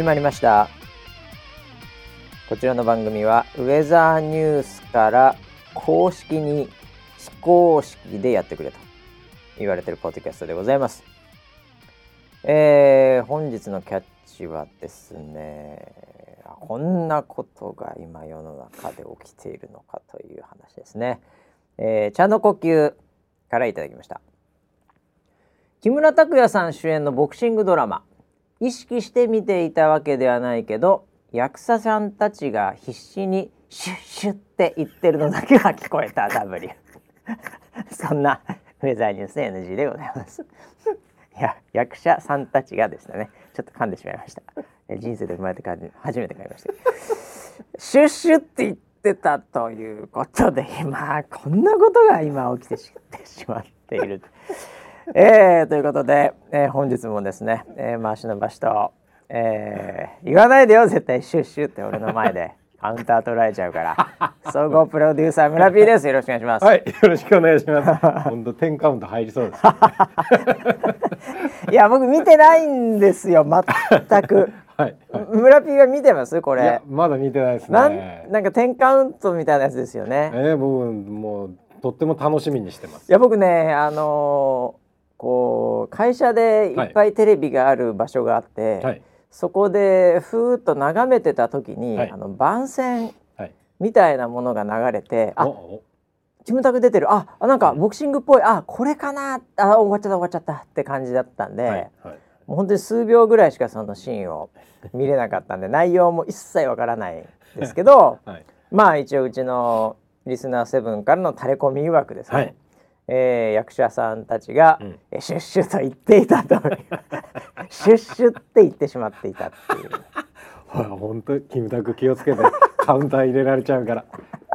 始まりました。こちらの番組はウェザーニュースから公式に非公式でやってくれと言われてるポッドキャストでございます。えー、本日のキャッチはですねこんなことが今世の中で起きているのかという話ですね、えー、茶の呼吸からいただきました。木村拓哉さん主演のボクシングドラマ。意識して見ていたわけではないけど役者さんたちが必死にシュッシュって言ってるのだけが聞こえた W そんなウェザーニュース NG でございます。いや役者さんたちがでしたねちょっと噛んでしまいました。人生で生まれて初めて買いました。シュッシュって言ってたということで今こんなことが今起きてしまっている。えー、ということで、えー、本日もですね、えー、回しの場所と、えー、言わないでよ絶対シュッシュって俺の前で。カウンター取られちゃうから。総合プロデューサー村 P です。よろしくお願いします。はいよろしくお願いします。本当10カウント入りそうです、いや僕見てないんですよ全く。はい、はい、村 P は見てます？これ。まだ見てないですね。なんなんか10カウントみたいなやつですよね。えー、僕もうとっても楽しみにしてます。いや僕ねあのーこう会社でいっぱいテレビがある場所があって、はい、そこでふーっと眺めてた時に、はい、あの番宣みたいなものが流れて、はい、あキムタク出てる。あなんかボクシングっぽい。あこれかな。あ終わっちゃった終わっちゃったって感じだったんで、はい。はい、もう本当に数秒ぐらいしかそのシーンを 見れなかったんで内容も一切わからないですけど、はい、まあ一応うちのリスナーセブンからのタレコミ曰くですね、えー、役者さんたちが、うん、えシュッシュと言っていたとシュッシュって言ってしまっていたっていう。ほら本当キムタク気をつけて カウンター入れられちゃうから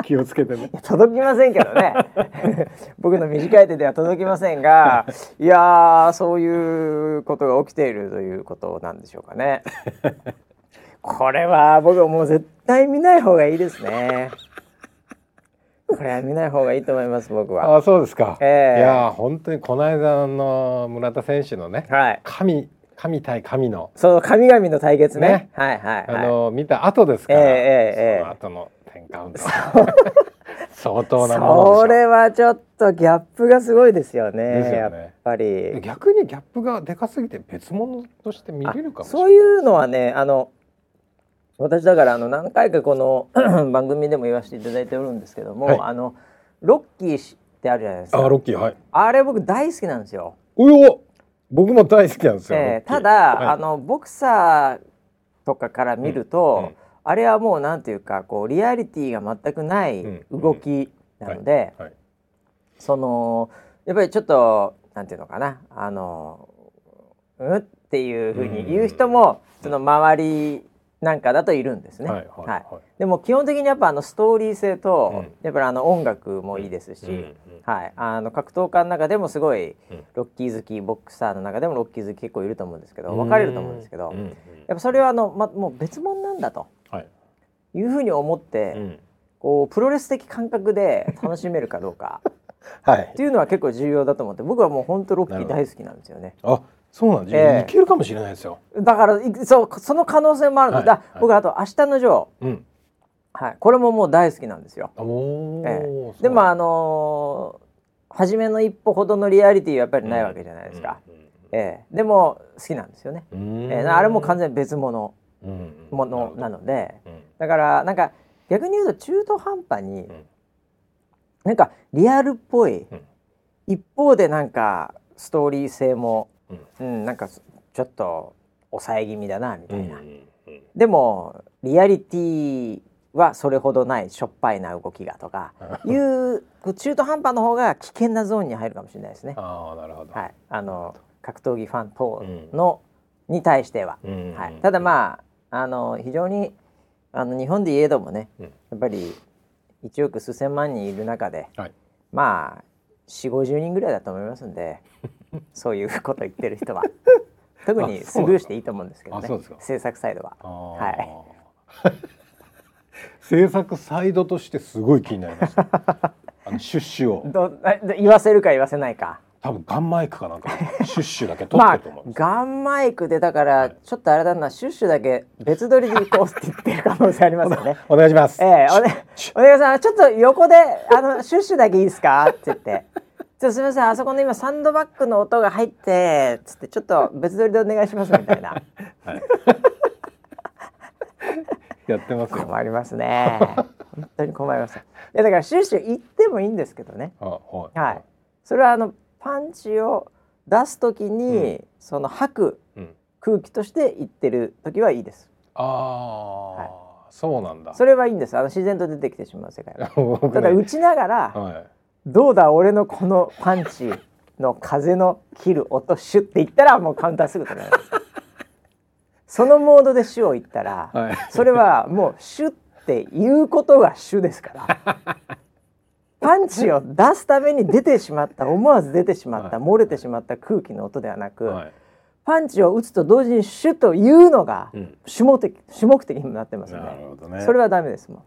気をつけてね。届きませんけどね。僕の短い手では届きませんがいやそういうことが起きているということなんでしょうかね。これは僕はもう絶対見ない方がいいですねこれは見ない方がいいと思います僕は。あそうですか。えー、いや本当にこの間の村田選手のね、はい、神神対神のそう神々の対決ね。ねはいはい、はい、あの見た後ですから、えー、えー、その後の10カウント。相当なもそれはちょっとギャップがすごいですよね。よねやっぱり逆にギャップがでかすぎて別物として見れるかもそういうのはねあの私だからあの何回かこの 番組でも言わせていただいておるんですけども、はい、あのロッキーってあるじゃないですか。あロッキーはい。あれ僕大好きなんですよ。およ僕も大好きなんですよ。えー、ただ、はい、あのボクサーとかから見ると、うんうん、あれはもうなんていうかこうリアリティが全くない動きなので、そのやっぱりちょっとなんていうのかなあのうんっていうふうに言う人も、その周りなんかだといるんですね。はい、はいはい、でも基本的にやっぱあのストーリー性と、うん、やっぱりあの音楽もいいですし、うん、はい、あの格闘家の中でもすごいロッキー好きボクサーの中でもロッキー好き結構いると思うんですけど分かれると思うんですけど、やっぱそれはあの、ま、もう別物なんだと、はい、いうふうに思って、こうプロレス的感覚で楽しめるかどうか。はい、っていうのは結構重要だと思って僕はもう本当ロッキー大好きなんですよね。あそうなんです、えー、いけるかもしれないですよ。だからそうその可能性もあるので、はい、僕あと「明日のジョー」うん、はい、これももう大好きなんですよ。えー、でもあのー、初めの一歩ほどのリアリティはやっぱりないわけじゃないですか。うん。うん、えー、でも好きなんですよね。えー、あれも完全に別物。ものなので、だからなんか逆に言うと中途半端に、なんかリアルっぽい、一方でなんかストーリー性もうん、なんかちょっと抑え気味だなみたいな、でもリアリティはそれほどないしょっぱいな動きがとかいう中途半端の方が危険なゾーンに入るかもしれないですね。あなるほど、はい、あの格闘技ファン等の、うん、に対しては、うん、はい、ただまああの非常にあの日本で言えどもね、うん、やっぱり1億数千万人いる中で、はい、まあ4 5 0人ぐらいだと思いますんで そういうこと言ってる人は。特にスルーしていいと思うんですけどね。制作サイドは。はい。制作サイドとしてすごい気になりました。あのシュッシュをど言わせるか言わせないか。多分ガンマイクかなんかシュッシュだけ取ってると思う、まあ、ガンマイクでだからちょっとあれだな、はい、シュッシュだけ別撮りで行こうって言ってる可能性ありますよね。お願いします。ええー、おねお願いさんちょっと横であのシュッシュだけいいですか？って言ってちょすみませんあそこの今サンドバッグの音が入ってつってちょっと別撮りでお願いしますみたいな、はい、やってます困りますね。本当に困ります。いやだからシュッシュ行ってもいいんですけどね。はい、はい、それはあのパンチを出す時に、うん、その吐く空気として言ってる時はいいです。ああ、はい、そうなんだ。それはいいんです。あの自然と出てきてしまう世界。ね、ただ打ちながら、はい、どうだ俺のこのパンチの風の切る音シュって言ったらもうカウンターすぐ取られます。そのモードでシュを言ったら、はい、それはもうシュって言うことがシュですから。パンチを出すために出てしまった思わず出てしまった、はい、漏れてしまった空気の音ではなく、はい、パンチを打つと同時にシュというのが主目的,、主目的になってますね。ね。それはダメですもん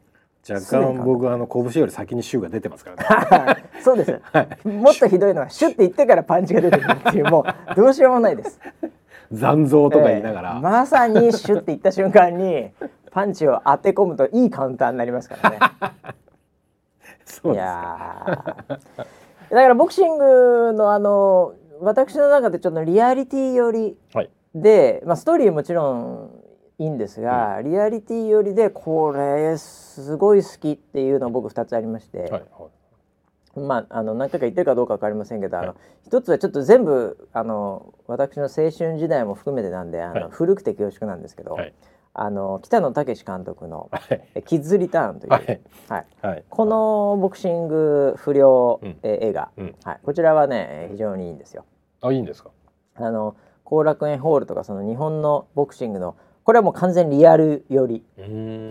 若干僕あの拳より先にシュが出てますからね そうです、はい、もっとひどいのはシュって言ってからパンチが出てくるっていうもうどうしようもないです。残像とか言いながら、えー、まさにシュって言った瞬間にパンチを当て込むといいカウンターになりますからね。いやだからボクシングのあの私の中でちょっとリアリティ寄りで、はい、まあ、ストーリーもちろんいいんですが、うん、リアリティ寄りでこれすごい好きっていうの僕2つありまして、はいはい、まああの何回か言ってるかどうか分かりませんけど、はい、あの一つはちょっと全部あの私の青春時代も含めてなんであの、古くて恐縮なんですけど、あの北野武監督の「キッズ・リターン」という、はい。はい、このボクシング不良、うん、え映画、うん、はい、こちらはね非常にいいんですよ。あいいんですか？あの後楽園ホールとかその日本のボクシングのこれはもう完全リアルより、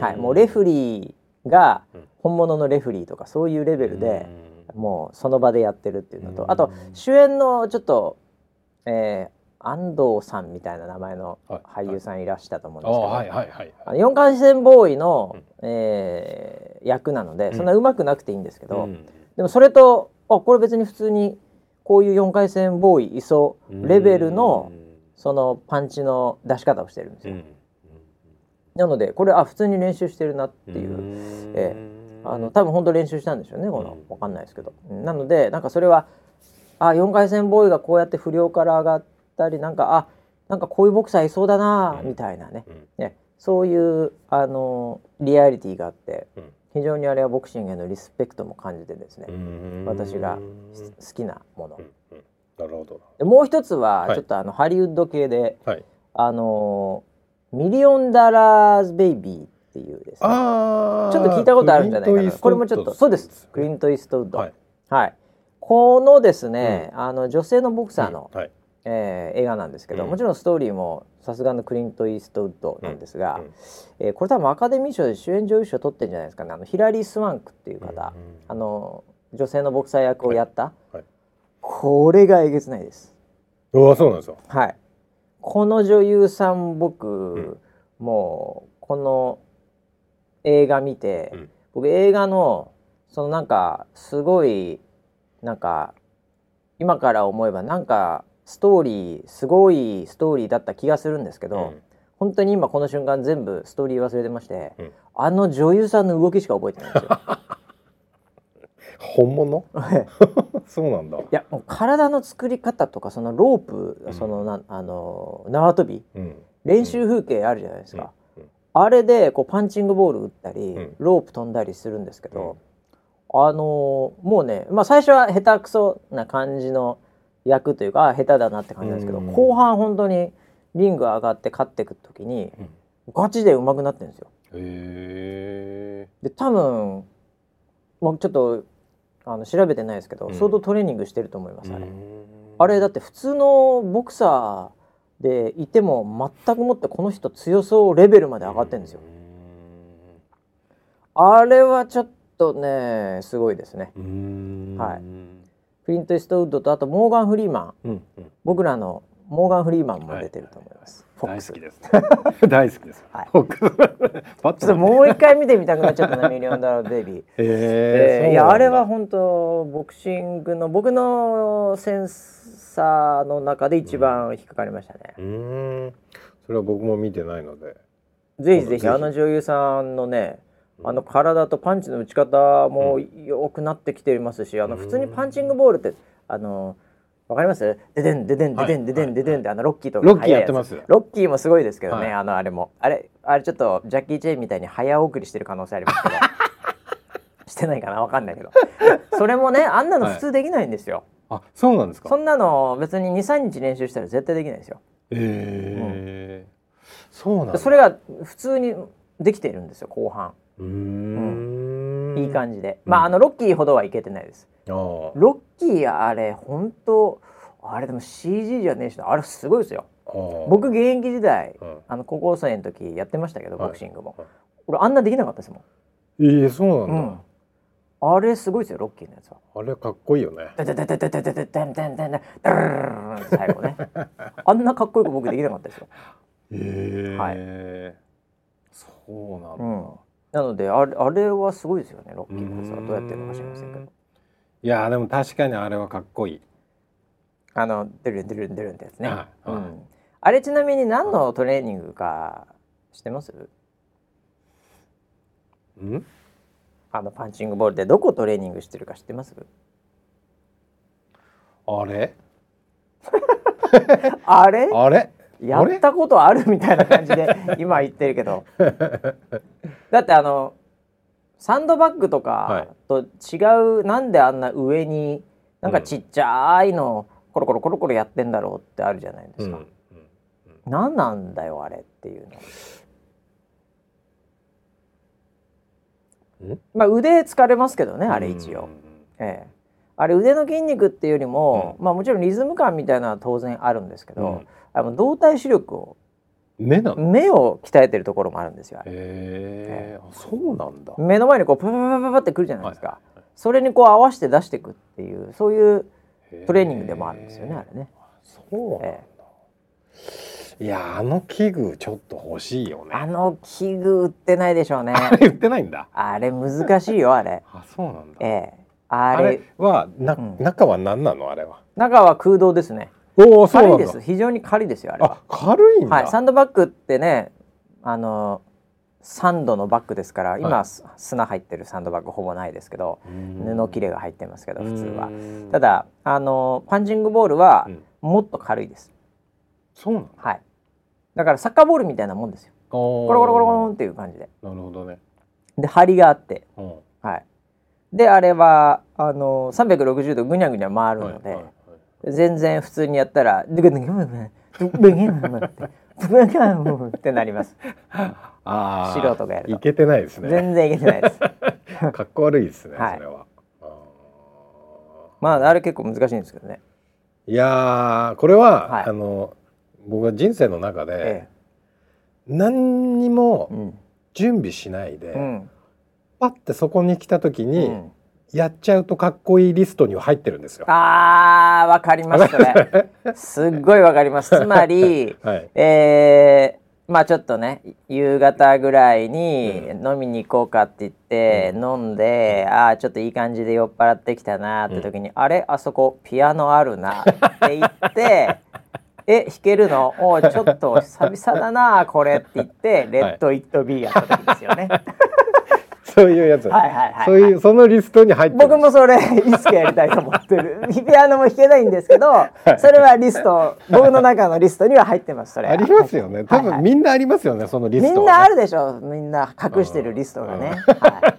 はい、もうレフリーが本物のレフリーとかそういうレベルでもうその場でやってるっていうのとあと主演のちょっと、えー、安藤さんみたいな名前の俳優さんいらっしたと思うんですけど、はい。はいはい、四回戦ボーイの、うん、えー、役なのでそんな上手くなくていいんですけど、うん、でもそれとあこれ別に普通にこういう4回戦ボーイいそうレベルのそのパンチの出し方をしてるんですよ。なのでこれあ普通に練習してるなっていう、えー、あの多分本当練習したんでしょうねこの分かんないですけど。なのでなんかそれはあ4回戦ボーイがこうやって不良から上がったりなんかあなんかこういうボクサーいそうだなみたいなね。ね。そういうあのリアリティがあって、非常にあれはボクシングへのリスペクトも感じてですね私が好きなもの。なるほど。でもう一つはちょっとあの、ハリウッド系で、はい、あのミリオンダラーズベイビーっていうですね。ちょっと聞いたことあるんじゃないかな。これもちょっとそうです。クリント・イーストウッド、はい、はい、このですね、うん、あの女性のボクサーの、うん。はい、えー、映画なんですけど、うん、もちろんストーリーもさすがのクリント・イーストウッドなんですが、えー、これ多分アカデミー賞で主演女優賞取ってるんじゃないですか。ねあのヒラリー・スワンクっていう方、あの女性のボクサー役をやった、はい。はい、これがえげつないです。あそうなんですよ。はい。この女優さん僕、もうこの映画見て、僕映画のそのなんかすごいなんか今から思えばなんかストーリーすごいストーリーだった気がするんですけど、うん、本当に今この瞬間全部ストーリー忘れてまして、うん、あの女優さんの動きしか覚えてないんですよ。本物？そうなんだ。いやもう体の作り方とかそのロープ、うん、そのなあの縄跳び、うん、練習風景あるじゃないですか、うん、あれでこうパンチングボール打ったり、ロープ飛んだりするんですけど、あのー、もうね、まあ、最初は下手くそな感じの役というか下手だなって感じなんですけど、後半本当にリング上がって勝っていく時に、ガチで上手くなってるんですよ。へで多分もうちょっとあの調べてないですけど、相当トレーニングしてると思いますあれ。あれだって普通のボクサーでいても全くもってこの人強そうレベルまで上がってるんですよ。あれはちょっとねすごいですね。はい。クリント・イーストウッドとあとモーガン・フリーマン、うんうん、僕らのモーガン・フリーマンも出てると思います。はい、大好きです。大好きです。はい。もう一回見てみたくなっちゃったなミリオンダラーベビー。えー、いやあれは本当ボクシングの僕のセンスさの中で一番引っかかりましたね。うん、それは僕も見てないので。ぜひぜひあの女優さんのね、あの体とパンチの打ち方も良くなってきていますし、あの普通にパンチングボールってあのわかります？デデンデデンデデンデデンデデンってあのロッキーとロッキーやってます。ロッキーもすごいですけどね、あのあれも。あれあれちょっとジャッキー・チェーンみたいに早送りしてる可能性ありますけど。してないかな？わかんないけど。それもねあんなの普通できないんですよ、あそうなんですか？そんなの別に23日練習したら絶対できないですよ。ええー。そうなんそれが普通にできているんですよ後半。うん、いい感じで、まああのロッキーほどはいけてないです。ロッキーあれ本当あれでも CG じゃねえしあれすごいですよ。僕現役時代、あの高校生の時やってましたけどボクシングも、俺あんなできなかったですもん。ええそうなんだ、あれすごいですよロッキーのやつは。あれかっこいいよね。最後ね。あんなかっこよく僕できなかったですよ。へえ。はい。そうなんだ。うん、なのであれあれはすごいですよねロッキーのやつはどうやってるのか知りませんけど。いやでも確かにあれはかっこいい。あのデルンデルンデルンってやつね。あれちなみに何のトレーニングか知ってます？うん？あのパンチングボールでどこトレーニングしてるか知ってます？あれ？あれ？あれ？やったことあるみたいな感じで 今言ってるけど。だってあのサンドバッグとかと違う、はい、なんであんな上になんかちっちゃいのコロコロコロコロやってんだろうってあるじゃないですか、うんうんうん、何なんだよあれっていうのまあ腕疲れますけどねあれ一応、ええ、あれ腕の筋肉っていうよりも、うん、まあもちろんリズム感みたいなのは当然あるんですけど、うん、あの動体視力を目な目を鍛えてるところもあるんですよ。へえ。そうなんだ。目の前にこうパパパパパってくるじゃないですか。はいはい、それにこう合わせて出していくっていうそういうトレーニングでもあるんですよねあれね。そうなんだ。えいやあの器具ちょっと欲しいよね。あの器具売ってないでしょうね。あれ売ってないんだ。あれ難しいよあれ。あそうなんだ。ええ。あれ。はな、うん、中は何なの？あれは。中は空洞ですね。おおそうです。非常に軽いですよあれは。軽いんはいサンドバッグってねあのサンドのバッグですから今、はい、砂入ってるサンドバッグほぼないですけど布切れが入ってますけど普通は。ただあのパンチングボールはもっと軽いです、そうなの？はいだからサッカーボールみたいなもんですよコロコロコロコロンっていう感じでなるほどねで張りがあって、はいであれはあの360度ぐにゃぐにゃ回るので、はいはいはい、全然普通にやったら「ドゥグドゥグドゥグドゥグってなります。あ素人がやるいけてないですね。全然いけてないです。かっこ悪いですね、はい、それは。まああれ結構難しいんですけどね。いやこれは、はい、あの僕は人生の中で、ええ、何にも準備しないで、うん、パッてそこに来た時に、うん、やっちゃうとかっこいいリストには入ってるんですよ。あーわかりますそれ。すっごいわかります。つまり、はい、えー、まあちょっとね夕方ぐらいに飲みに行こうかって言って、うん、飲んで、うん、ああちょっといい感じで酔っ払ってきたなって時に、うん、あれ？あそこピアノあるなって言って え弾けるの？お ちょっと久々だなこれって言って「レッド・イット・ビー」やった時ですよね。そういうやつ。はいはいはい、そういうそのリストに入って僕もそれいつかやりたいと思ってる。ピアノも弾けないんですけど、それはリスト僕の中のリストには入ってます。それありますよね。多分みんなありますよね。そのリスト、ね、みんなあるでしょう。みんな隠してるリストがね。はい、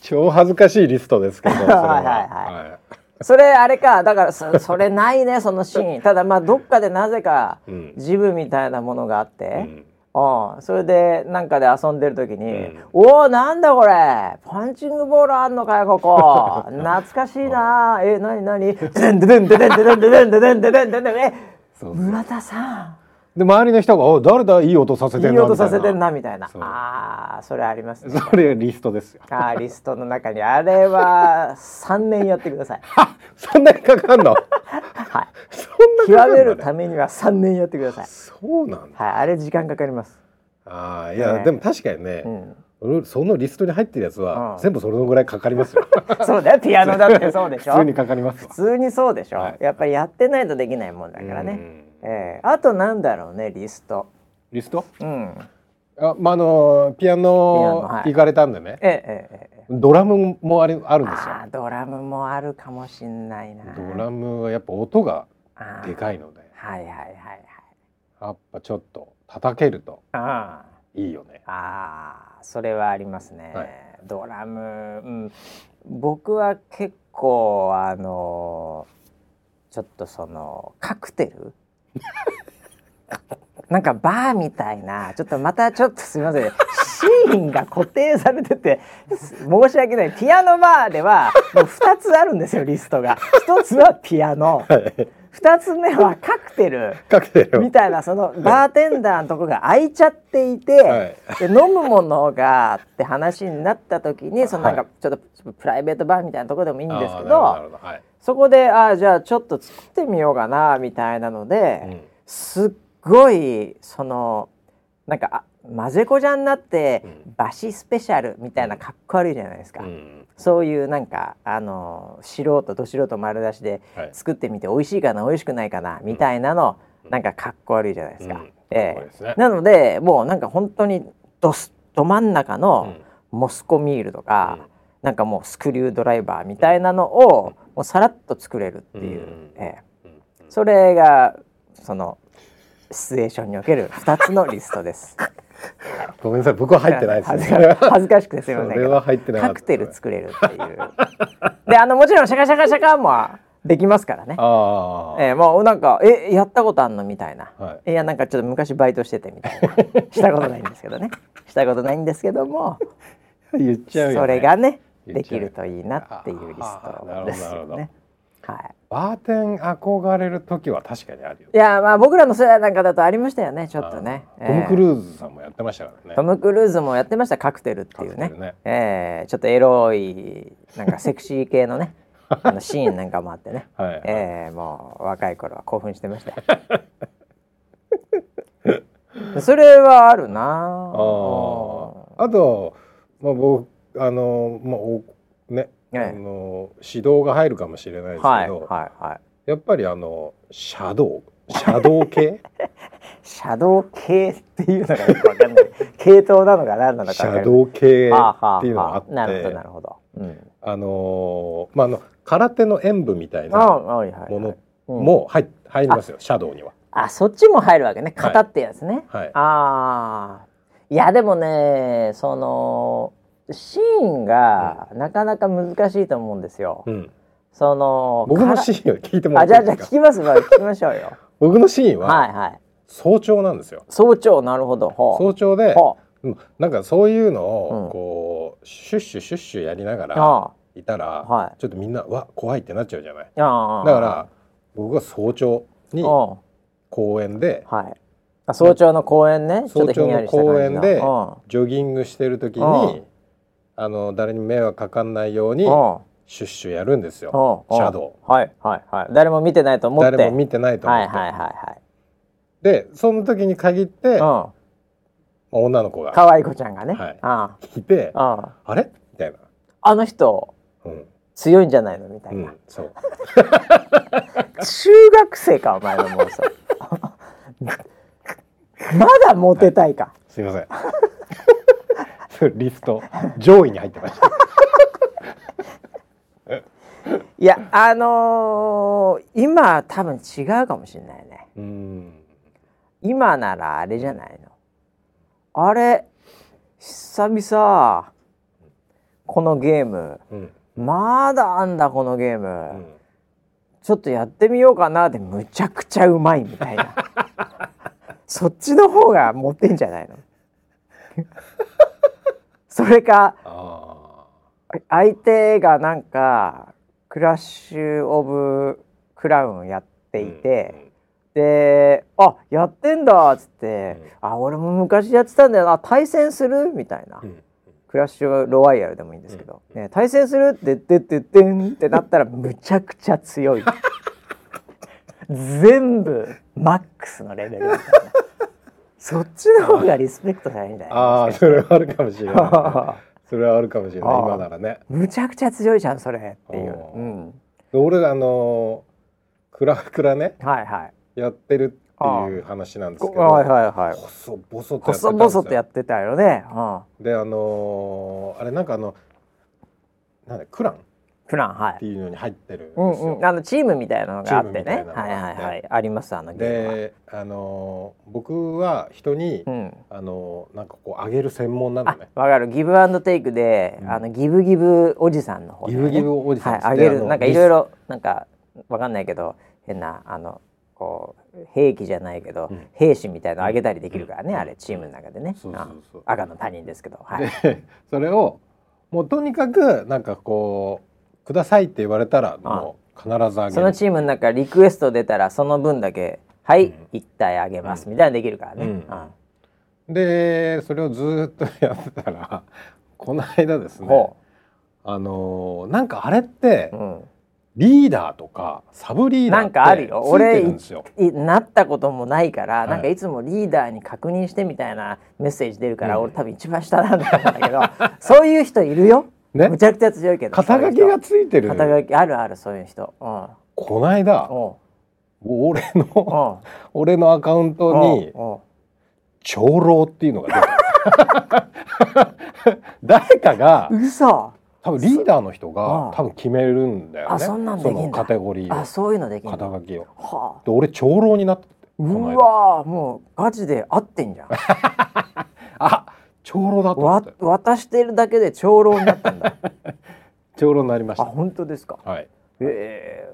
超恥ずかしいリストですけど。はいはいはい。はいそれあれかだからそ それないねそのシーン。ただまあどっかでなぜかジブみたいなものがあって、うん、それでなんかで遊んでる時に「うん、おおなんだこれパンチングボールあんのかよここ。懐かしいな。えなになにデデンデデンデデンデデンデデンデデンデデンデデンえ村田さんで周りの人が「お誰だいい音させてんな」いい音させてんなみたいな。ああそれあります、ね、それリストですよ。あリストの中に。あれは三年やってください。そんなにかかんの？はい。そんな極めるためには三年やってください。そうなんはいあれ時間かかります。ああいや、ね、でも確かにね、うん。そのリストに入ってるやつは、全部それのぐらいかかりますよ。そうだよピアノだってそうでしょ。普通にかかります普通にそうでしょ、はい、やっぱりやってないとできないもんだからね、えー、あとなんだろうねリスト。リスト？うん。あまああのピアノ行かれたんでね、ええええドラムもあるあるんですよ。ドラムもあるかもしんないな。ドラムはやっぱ音がでかいので。はいはいはいはい。やっぱちょっと叩けるといいよね。ああそれはありますね、はい、ドラム、うん、僕は結構あのちょっとそのカクテルなんかバーみたいなちょっとまたちょっとすみません。シーンが固定されてて申し訳ない。ピアノバーではもう2つあるんですよリストが。1つはピアノ、はい、2つ目はカクテル。みたいなそのバーテンダーのとこが開いちゃっていて、はい、で飲むものがって話になった時にそのなんかちょっとプライベートバーみたいなとこでもいいんですけど、はい、そこであじゃあちょっと作ってみようかなみたいなので、うん、すっごいそのなんか混ぜこじゃになって、うん、バシスペシャルみたいなかっこ悪いじゃないですか、うん、そういうなんかあの素人ど素人丸出しで作ってみて、はい、美味しいかな美味しくないかなみたいなの、うん、なんかかっこ悪いじゃないですか。えーね、なのでもうなんか本当にどど真ん中のモスコミールとか、うん、なんかもうスクリュードライバーみたいなのをもうさらっと作れるっていう、えー、それがそのシチュエーションにおける2つのリストです。ごめんなさい、僕は入ってないです、ね、恥ずかしくてすみませんけど。カクテル作れるっていう。で、あのもちろんシャカシャカシャカもできますからね。あえー、もうなんかえやったことあんのみたいな。はい、いやなんかちょっと昔バイトしててみたいな。したことないんですけどね。したことないんですけども。言っちゃう、ね、それがねできるといいなっていうリストですよね。はい。バーテン憧れる時は確かにあるよ、いやまあ僕らの世代なんかだとありましたよねちょっとね、トム・クルーズさんもやってましたからね。トム・クルーズもやってましたカクテルっていうね。ね、えー、ちょっとエロいなんかセクシー系のね あのシーンなんかもあってね、はい、えー、もう若い頃は興奮してました。それはあるなああと、まあ、僕あの、まあ、おねあの指導が入るかもしれないですけど、はいはいはい、やっぱりあのシャドウ？シャドウ系？シャドウ系っていうのがよくわかんない。系統なのか何なのかシャドウ系っていうのがあって。なるほどなるほど、うん、あのまああの空手の演舞みたいなものも入入りますよ、シャドウには。あそっちも入るわけね。型ってやつね、はい、はい、ああ。いやでもねそのシーンがなかなか難しいと思うんですよ。うん、その僕のシーンを聞いてもらっていいですか？じゃあじゃあ聞きます聞きましょうよ。僕のシーンははいはい早朝なんですよ。早朝なるほど。早朝でなんかそういうのをこう、シュッシュシュッシュやりながらいたら、はい、ちょっとみんなわ怖いってなっちゃうじゃない。だから僕が早朝に公園で、はい、早朝の公園ね。早朝の公園でジョギングしてる時に。あの誰に迷惑かかんないようにシュッシュやるんですよ。シャドウ。はいはいはい。誰も見てないと思って。誰も見てないと思って。はいはいはいはい。でその時に限って女の子が。可愛い子ちゃんがね、はい、あいてあれ？みたいな。あの人、うん、強いんじゃないの？みたいな、うん、そう。中学生かお前のもうさまだモテたいか。すいません リスト上位に入ってました。いやあのー、今多分違うかもしれないね。今ならあれじゃないの？あれ久々このゲーム、うん、まだあんだこのゲーム、うん、ちょっとやってみようかなってむちゃくちゃうまいみたいな。そっちの方が持ってんじゃないの？それか相手がなんかクラッシュ・オブ・クラウンやっていて、うんで「あやってんだ」っつって「うん、あ俺も昔やってたんだよな対戦する?」みたいな、うん、クラッシュ・ロワイヤルでもいいんですけど、うん、ね、対戦する？って言ってってってんってなったらむちゃくちゃ強い。全部マックスのレベルみたいなそっちの方がリスペクトされるんじゃない？ああそれはあるかもしれない それはあるかもしれない。今ならね。むちゃくちゃ強いじゃんそれっていう、うん、俺があのクラクラね、はいはい、やってるっていう話なんですけど、はいはいはい、細々と細々とやってたよね、であのー、あれなんかあのなんだクラン？プランはい。っていうのに入ってるうんうん、あのチームみたいなのがあってね。はいはいはい。ありますあのであの僕は人に、うん、あのなんかこうあげる専門なのね。わかる。ギブアンドテイクで、うん、あのギブギブおじさんの方、ね、ギブギブおじさん、はい、あげる。なんかいろいろなんかわかんないけど変なあのこう兵器じゃないけど、うん、兵士みたいのあげたりできるからね、あれチームの中でね。赤の他人ですけど、はい、それをもうとにかくなんかこうくださいって言われたらもう必ずあげる。そのチームの中リクエスト出たらその分だけはい一、体あげます、みたいなできるからね、でそれをずっとやってたら この間ですねあのなんかあれって、うん。リーダーとかサブリーダーなんかあるよ。俺なったこともないから、はい、なんかいつもリーダーに確認してみたいなメッセージ出るから、うん、俺多分一番下なんだけど そういう人いるよね、むちゃくちゃ強いけど肩書きがついてる。肩書きあるあるそういう人、うん、この間俺の俺のアカウントに長老っていうのが出た 誰かが嘘。多分リーダーの人が多分決めるんだよね。そんなんそのカテゴリーあそういうのでき肩書きを。はあ、で俺長老になってうわもうガチで合ってんじゃん。あ長老だとわ渡してるだけで長老になったんだ。長老になりました。あ本当ですか？はい。え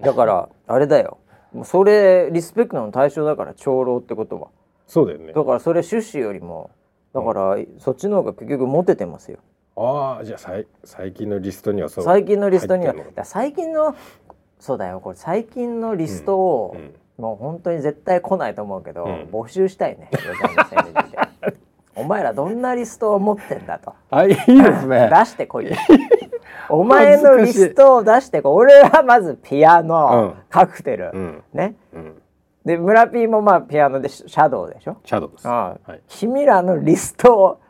え。ー、だからあれだよ。もうそれリスペクトの対象だから長老ってことは。そうだよね。だからそれ趣旨よりもだから、うん、そっちの方が結局モテてますよ。ああじゃあさい最近のリストにはそう。最近のリストには最近のそうだよ。これ最近のリストを、うんうん、もう本当に絶対来ないと思うけど、募集したいねお前らどんなリストを持ってんだと。あいいですね。出してこい。お前のリストを出してこい。俺はまずピアノ、うん、カクテル、うん、ね、うん。で村ピーもまあピアノでシャドウでしょ？シャドウです。ああはい、君らのリストを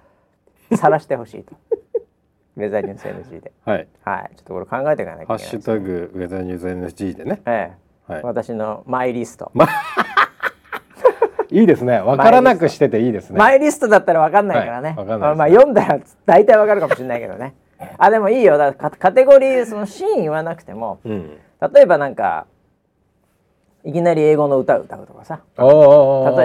晒してほしいと。ウェザーニュース NG で。はい。はい。ちょっとこれ考えていかなきゃいけない、ハッシュタグウェザーニュース NG でね。ええ。はい、私のマイリスト。いいですね。わからなくしてていいですね。マイリストだったらわかんないからね。はい、まあ、まあ読んだら大体わかるかもしれないけどね。あでもいいよ。だカテゴリーそのシーン言わなくても、うん、例えばなんかいきなり英語の歌を歌うとかさ。例え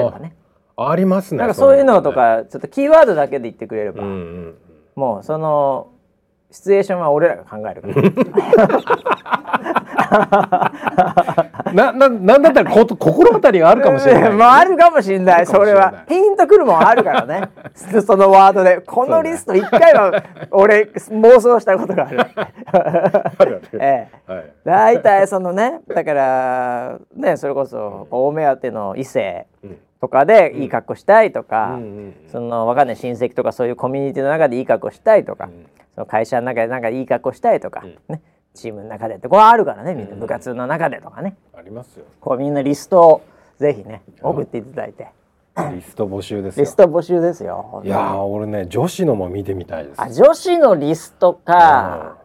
ばね。ありますね。なんかそういうのとか、ちょっとキーワードだけで言ってくれれば、うんうん、もうそのシチュエーションは俺らが考えるから。な、な、なんだったらこ、心当たりがあるかもしれない、ね。まあ、あるかもしれない。それは。ピンとくるもんあるからね。そのワードで。このリスト一回は、俺、妄想したことがある。ええ。はい、大体そのね、だから、ね、それこそ、大目当ての異性。とかでいい格好したいとか、そのわかんない親戚とかそういうコミュニティの中でいい格好したいとか、その会社の中でなんかいい格好したいとか、ねチームの中でってこれあるからねみんな部活の中でとかね、ありますよ。こうみんなリストをぜひね送っていただいて。リスト募集ですリスト募集ですよ。いや俺ね女子のも見てみたいです。あ女子のリストか、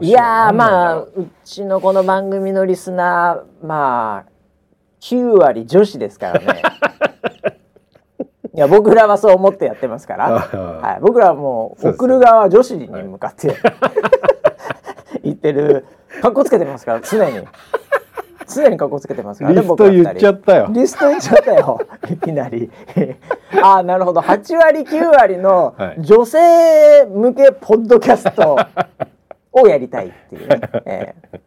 いやまあうちのこの番組のリスナーまあ9割女子ですからね。いや僕らはそう思ってやってますから、はい、僕らはもう送る側は女子に向かって言ってる格好つけてますから常に。常に格好つけてますからねリスト言っちゃったよ。リスト言っちゃったよ。いきなり。ああなるほど。8割9割の女性向けポッドキャストをやりたいっていうね、えー、い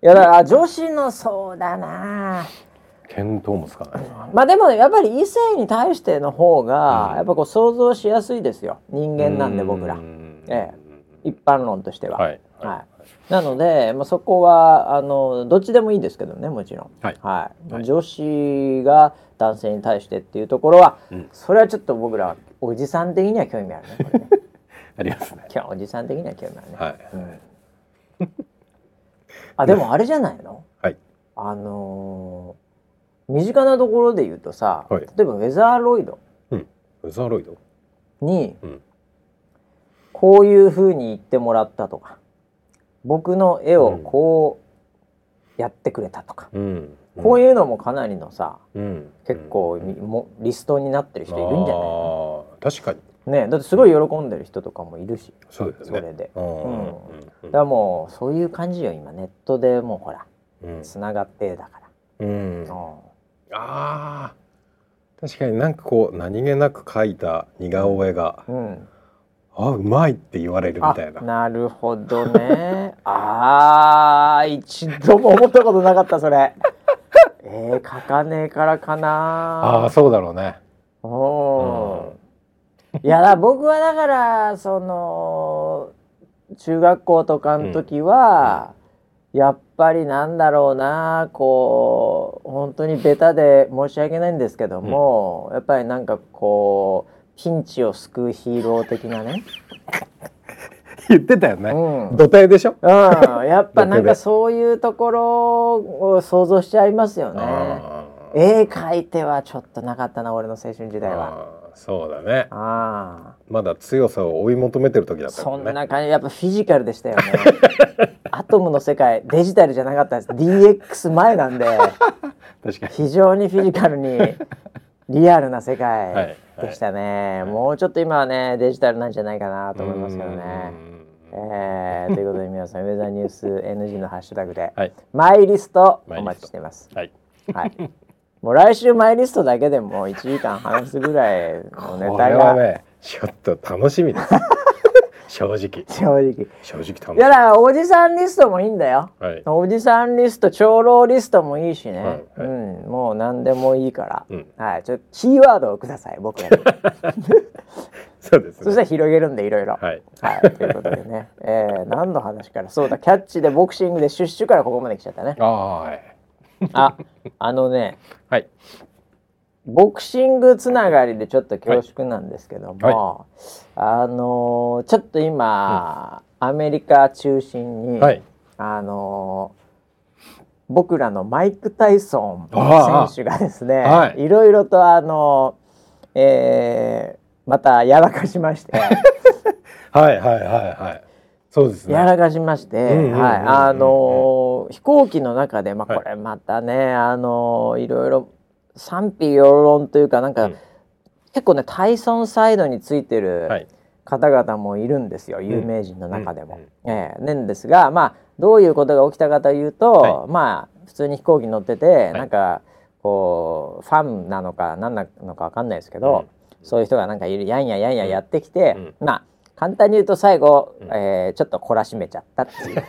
やだから女子のそうだな。見当もつかない、まあでもやっぱり異性に対しての方がやっぱこう想像しやすいですよ。人間なんで僕ら、ええ、一般論としては。はい、はい、なので、まあ、そこはあのどっちでもいいですけどねもちろん、はい。はい、女子が男性に対してっていうところは、うん、それはちょっと僕らおじさん的には興味あるねこれね。ありますね。おじさん的には興味あるね。はい。うん、あでもあれじゃないの、はい、あのー身近なところで言うとさ、はい、例えばウェザーロイド、うん、ウェザーロイド？に、うん、こういうふうに言ってもらったとか僕の絵をこうやってくれたとか、うん、こういうのもかなりのさ、うん、結構もリストになってる人いるんじゃない？確かに。ね、だってすごい喜んでる人とかもいるし、そね、それで、うん、だからもうそういう感じよ今。ネットでもうほら、つながってだから、うん、あ確かになんかこう何気なく描いた似顔絵が、うん、あうまいって言われるみたいな。なるほどね。ああ一度も思ったことなかったそれ。えー、描かねえからかな。ああそうだろうね。お、うん、いやだ僕はだからその中学校とかの時は、うん、やっぱりなんだろうなこう本当にベタで申し訳ないんですけども、うん、やっぱりなんかこうピンチを救うヒーロー的なね。言ってたよね、うん、土手でしょ、うん、やっぱなんかそういうところを想像しちゃいますよね。絵描いてはちょっとなかったな俺の青春時代は。そうだね。あまだ強さを追い求めてる時だったね。そんな感じ。やっぱフィジカルでしたよね。アトムの世界デジタルじゃなかったです。DX 前なんで。非常にフィジカルにリアルな世界でしたね、はい。はい、もうちょっと今はねデジタルなんじゃないかなと思いますけどね。えー、ということで皆さんウェザーニュース NG のハッシュタグで、はい、マイリストお待ちしてます。はい、はい、もう来週マイリストだけでも1時間話すぐらいのネタが、ね、ちょっと楽しみです。正直。正直。正直楽しい。やだからおじさんリストもいいんだよ、はい、おじさんリスト長老リストもいいしね、はいはい、うん、もう何でもいいから、うん、はい。ちょキーワードをください僕らに。そうです、ね、そしたら広げるんでいろいろ。はい、はい、ということでね、えー、何の話から？そうだキャッチでボクシングでシュッシュからここまで来ちゃったね。あはい。ああのね。はいボクシングつながりでちょっと恐縮なんですけども、はい、あのー、ちょっと今、うん、アメリカ中心に、はい、あのー、僕らのマイク・タイソン選手がですね、はい、いろいろとあのー、えー、またやらかしまして。はいはいはいはい。そうですね。やらかしまして、はい、あの飛行機の中で、まあ、これまたね、あのいろいろ賛否両論というかなんか、うん、結構ねタイソンサイドについてる方々もいるんですよ、はい、有名人の中でも。うん、えー、なんですがまあどういうことが起きたかというと、はい、まあ普通に飛行機乗ってて、はい、なんかこうファンなのか何なのか分かんないですけど、うん、そういう人がなんかいるやんややんややってきて、まあ簡単に言うと最後、うん、えー、ちょっと懲らしめちゃったっていう。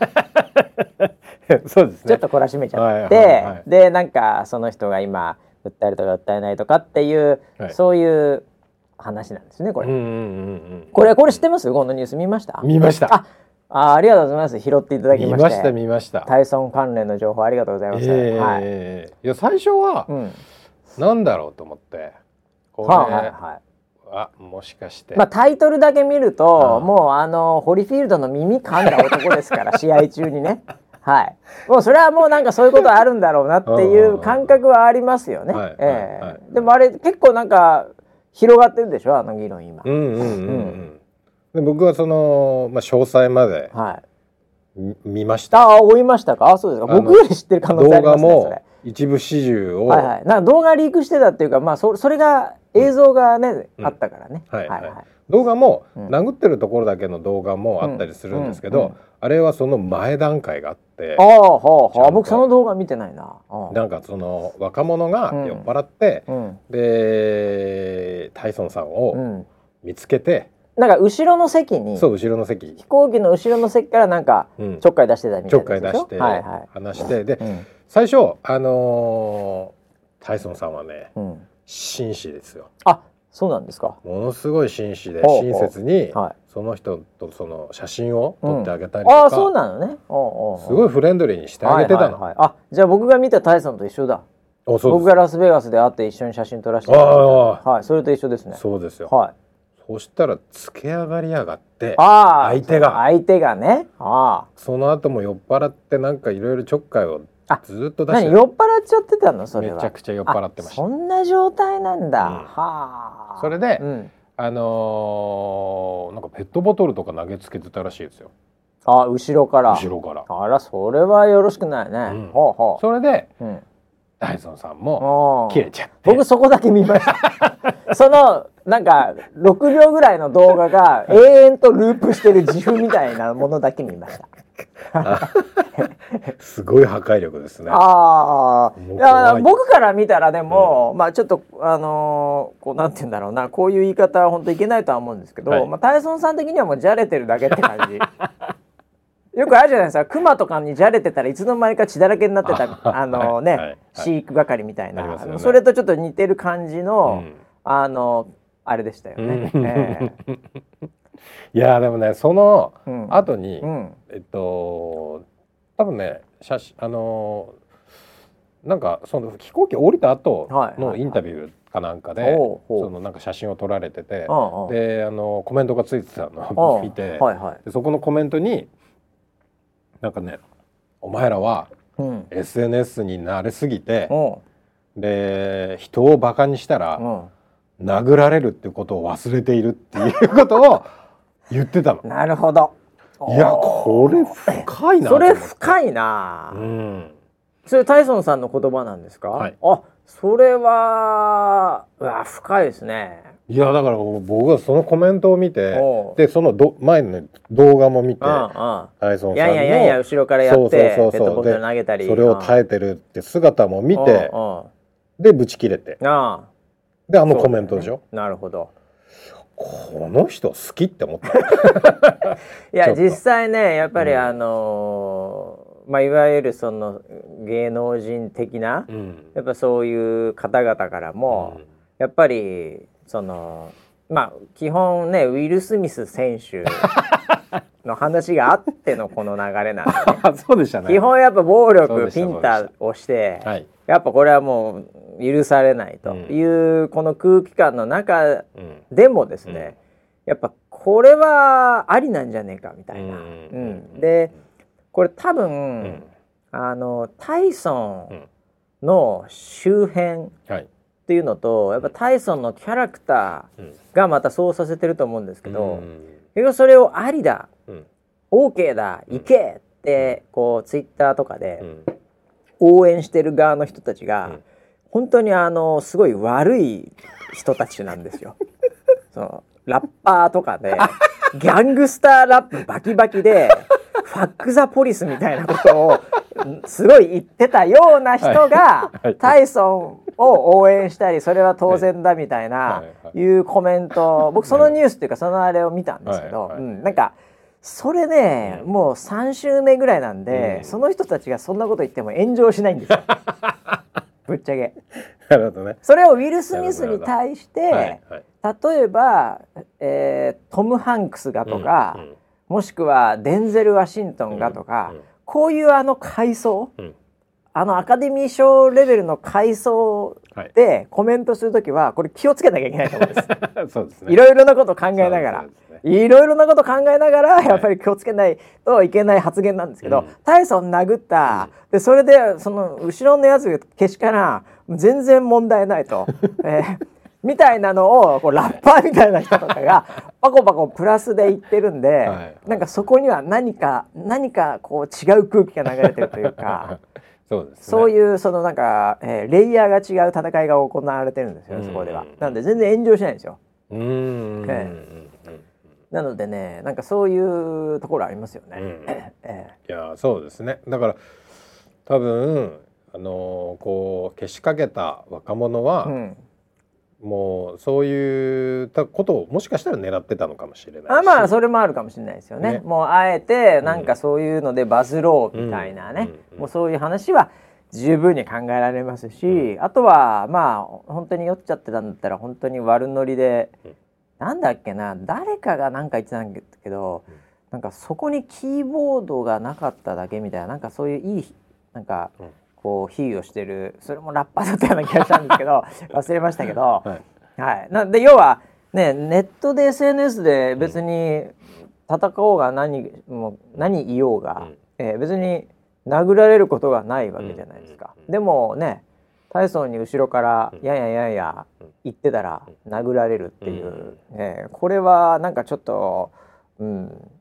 そうですね。ちょっと懲らしめちゃって、はいはいはい、でなんかその人が今訴えるとか訴えないとかっていう、はい、そういう話なんですねこれ、うんうんうん、これこれ知ってます？このニュース見ました？見ました。ああありがとうございます。拾っていただきまして。見ました見ました。タイソン関連の情報ありがとうございます、えー、はい、いや最初は、うん、なんだろうと思って。これ、ははいはい。あもしかして、まあ、タイトルだけ見ると、もうあのホリフィールドの耳噛んだ男ですから 試合中にねはい、もうそれはもうなんかそういうことあるんだろうなっていう感覚はありますよね。ええでもあれ結構なんか広がってるでしょあの議論今。うんうんうんうん。で僕はそのまあ詳細まで、はい、見ました。ああ追いましたか？あそうですか。僕より知ってる可能性ありますね。動画も一部始終を、はいはい、なんか動画リークしてたっていうかまあそそれが映像がね、うん、あったからね。はいはい、はい、動画も、殴ってるところだけの動画もあったりするんですけど、あれはその前段階があってああはあはあ。僕その動画見てないな。なんかその若者が酔っ払って、うん、でタイソンさんを見つけて、うん、なんか後ろの席にそう後ろの席。飛行機の後ろの席からなんかちょっかい出してたみたいな、ちょっかい出して、はいはい、話してで、最初あのー、タイソンさんはね、紳士ですよ。あそうなんですか。ものすごい紳士で親切に、はい、その人とその写真を撮ってあげたりとか、うん、あそうなのね。すごいフレンドリーにしてあげてたの、はいはいはい、あじゃあ僕が見たタイソンと一緒だ。僕がラスベガスで会って一緒に写真撮らせてもらった。はいそれと一緒ですね。そうですよ。はい。そしたらつけ上がりやがって相手が。相手がね。あその後も酔っ払ってなんかいろいろちょっかいをずっと出して酔っ払っちゃってたの？それめちゃくちゃ酔っ払ってました。そんな状態なんだ、うん、はあ。それで、うん、あのー、なんかペットボトルとか投げつけてたらしいですよ。あ後ろから。後ろから。あらそれはよろしくないね、うん、ほうほう。それで、うん。ダイソンさんも切れちゃって。僕そこだけ見ました。そのなんか6秒ぐらいの動画が永遠とループしてる自負みたいなものだけ見ました。すごい破壊力ですね。ああ、僕から見たらでも、うん、まあちょっとあのー、こうなんて言うんだろうな、こういう言い方は本当いけないとは思うんですけど、はい、まあタイソンさん的にはもうじゃれてるだけって感じ。よくあるじゃないですか。クマとかにじゃれてたらいつの間にか血だらけになってた あのね、はい。はい、飼育係みたいな、ね、それとちょっと似てる感じの、うん、あのあれでしたよね。うん、えー、いやでもねその後に、うん、えっと多分ね写真あのなんかその飛行機降りた後のインタビューかなんかで、そのなんか写真を撮られてて、であのコメントがついてたのを見て、はいはい、そこのコメントになんかねお前らは SNS に慣れすぎて、で人をバカにしたら、殴られるってことを忘れているっていうことを言ってたの。なるほど。いやこれ深いなそれ深いな。うん。それタイソンさんの言葉なんですか？はい、あ、それはうわ深いですね。いやだから僕はそのコメントを見てでそのど前の、ね、動画も見てタイソンさんのいやいやいやいや後ろからやってそうそうそうそう投げたりそれを耐えてるって姿も見てでブチ切れてであのコメントでしょ、ね、なるほど。この人好きって思った。いや実際ねやっぱりあのー、まあ、いわゆるその芸能人的な、うん、やっぱそういう方々からも、うん、やっぱりそのまあ基本ねウィル・スミス選手 の話があってのこの流れなんで、ね、そうでしたね。基本やっぱ暴力ピンタをして、はい、やっぱこれはもう許されないというこの空気感の中でもですね、うん、やっぱこれはありなんじゃねえかみたいな。うん、でこれ多分、うん、あのタイソンの周辺、はい。っていうのとやっぱタイソンのキャラクターがまたそうさせてると思うんですけど、結局それをありだ、うん、OK だ行けってこうツイッターとかで応援してる側の人たちが、本当にあのすごい悪い人たちなんですよ。そのラッパーとかでギャングスターラップバキバキでファック・ザ・ポリスみたいなことをすごい言ってたような人が、タイソンを応援したりそれは当然だみたいない。うコメント僕そのニュースっていうかそのあれを見たんですけど、うん、なんかそれね、もう3週目ぐらいなんで、その人たちがそんなこと言っても炎上しないんですよ。ぶっちゃけ。なるほどね。それをウィル・スミスに対して、例えば、えー、トム・ハンクスがとか、うんうん、もしくはデンゼル・ワシントンがとか、うんうん、こういうあの階層、うん、あのアカデミー賞レベルの階層でコメントする時はこれ気をつけなきゃいけないと思うんです。そうですね。いろいろなこと考えながら。いろいろなこと考えながらやっぱり気をつけないといけない発言なんですけど、はい、タイソン殴った、でそれでその後ろのやつけしから全然問題ないと。えーみたいなのをこうラッパーみたいな人とかが パコパコプラスで言ってるんで、はい、なんかそこには何か何かこう違う空気が流れてるというかそうです、ね、そういうそのなんか、えー、レイヤーが違う戦いが行われてるんですよねそこでは。なんで全然炎上しないんですよ。うん、えー、なのでねなんかそういうところありますよね。うん、えー、いやそうですね。だから多分あのー、こうけしかけた若者は、うんもうそういうことをもしかしたら狙ってたのかもしれないあまあそれもあるかもしれないですよね。ね。もうあえてなんかそういうのでバズろうみたいなね、うん、もうそういう話は十分に考えられますし、うん、あとはまあ本当に酔っちゃってたんだったら本当に悪ノリで、うん、なんだっけな誰かが何か言ってたんだけど、うん、なんかそこにキーボードがなかっただけみたいななんかそういういいなんか。うんこう比喩をしてるそれもラッパーだったような気がしたんですけど 忘れましたけど、はい、はい、なんで要はねネットで SNS で別に戦おうが何も何言おうが、うん、えー、別に殴られることがないわけじゃないですか。でもねタイソンに後ろからやややや言ってたら殴られるっていう、ね、これはなんかちょっと、うん、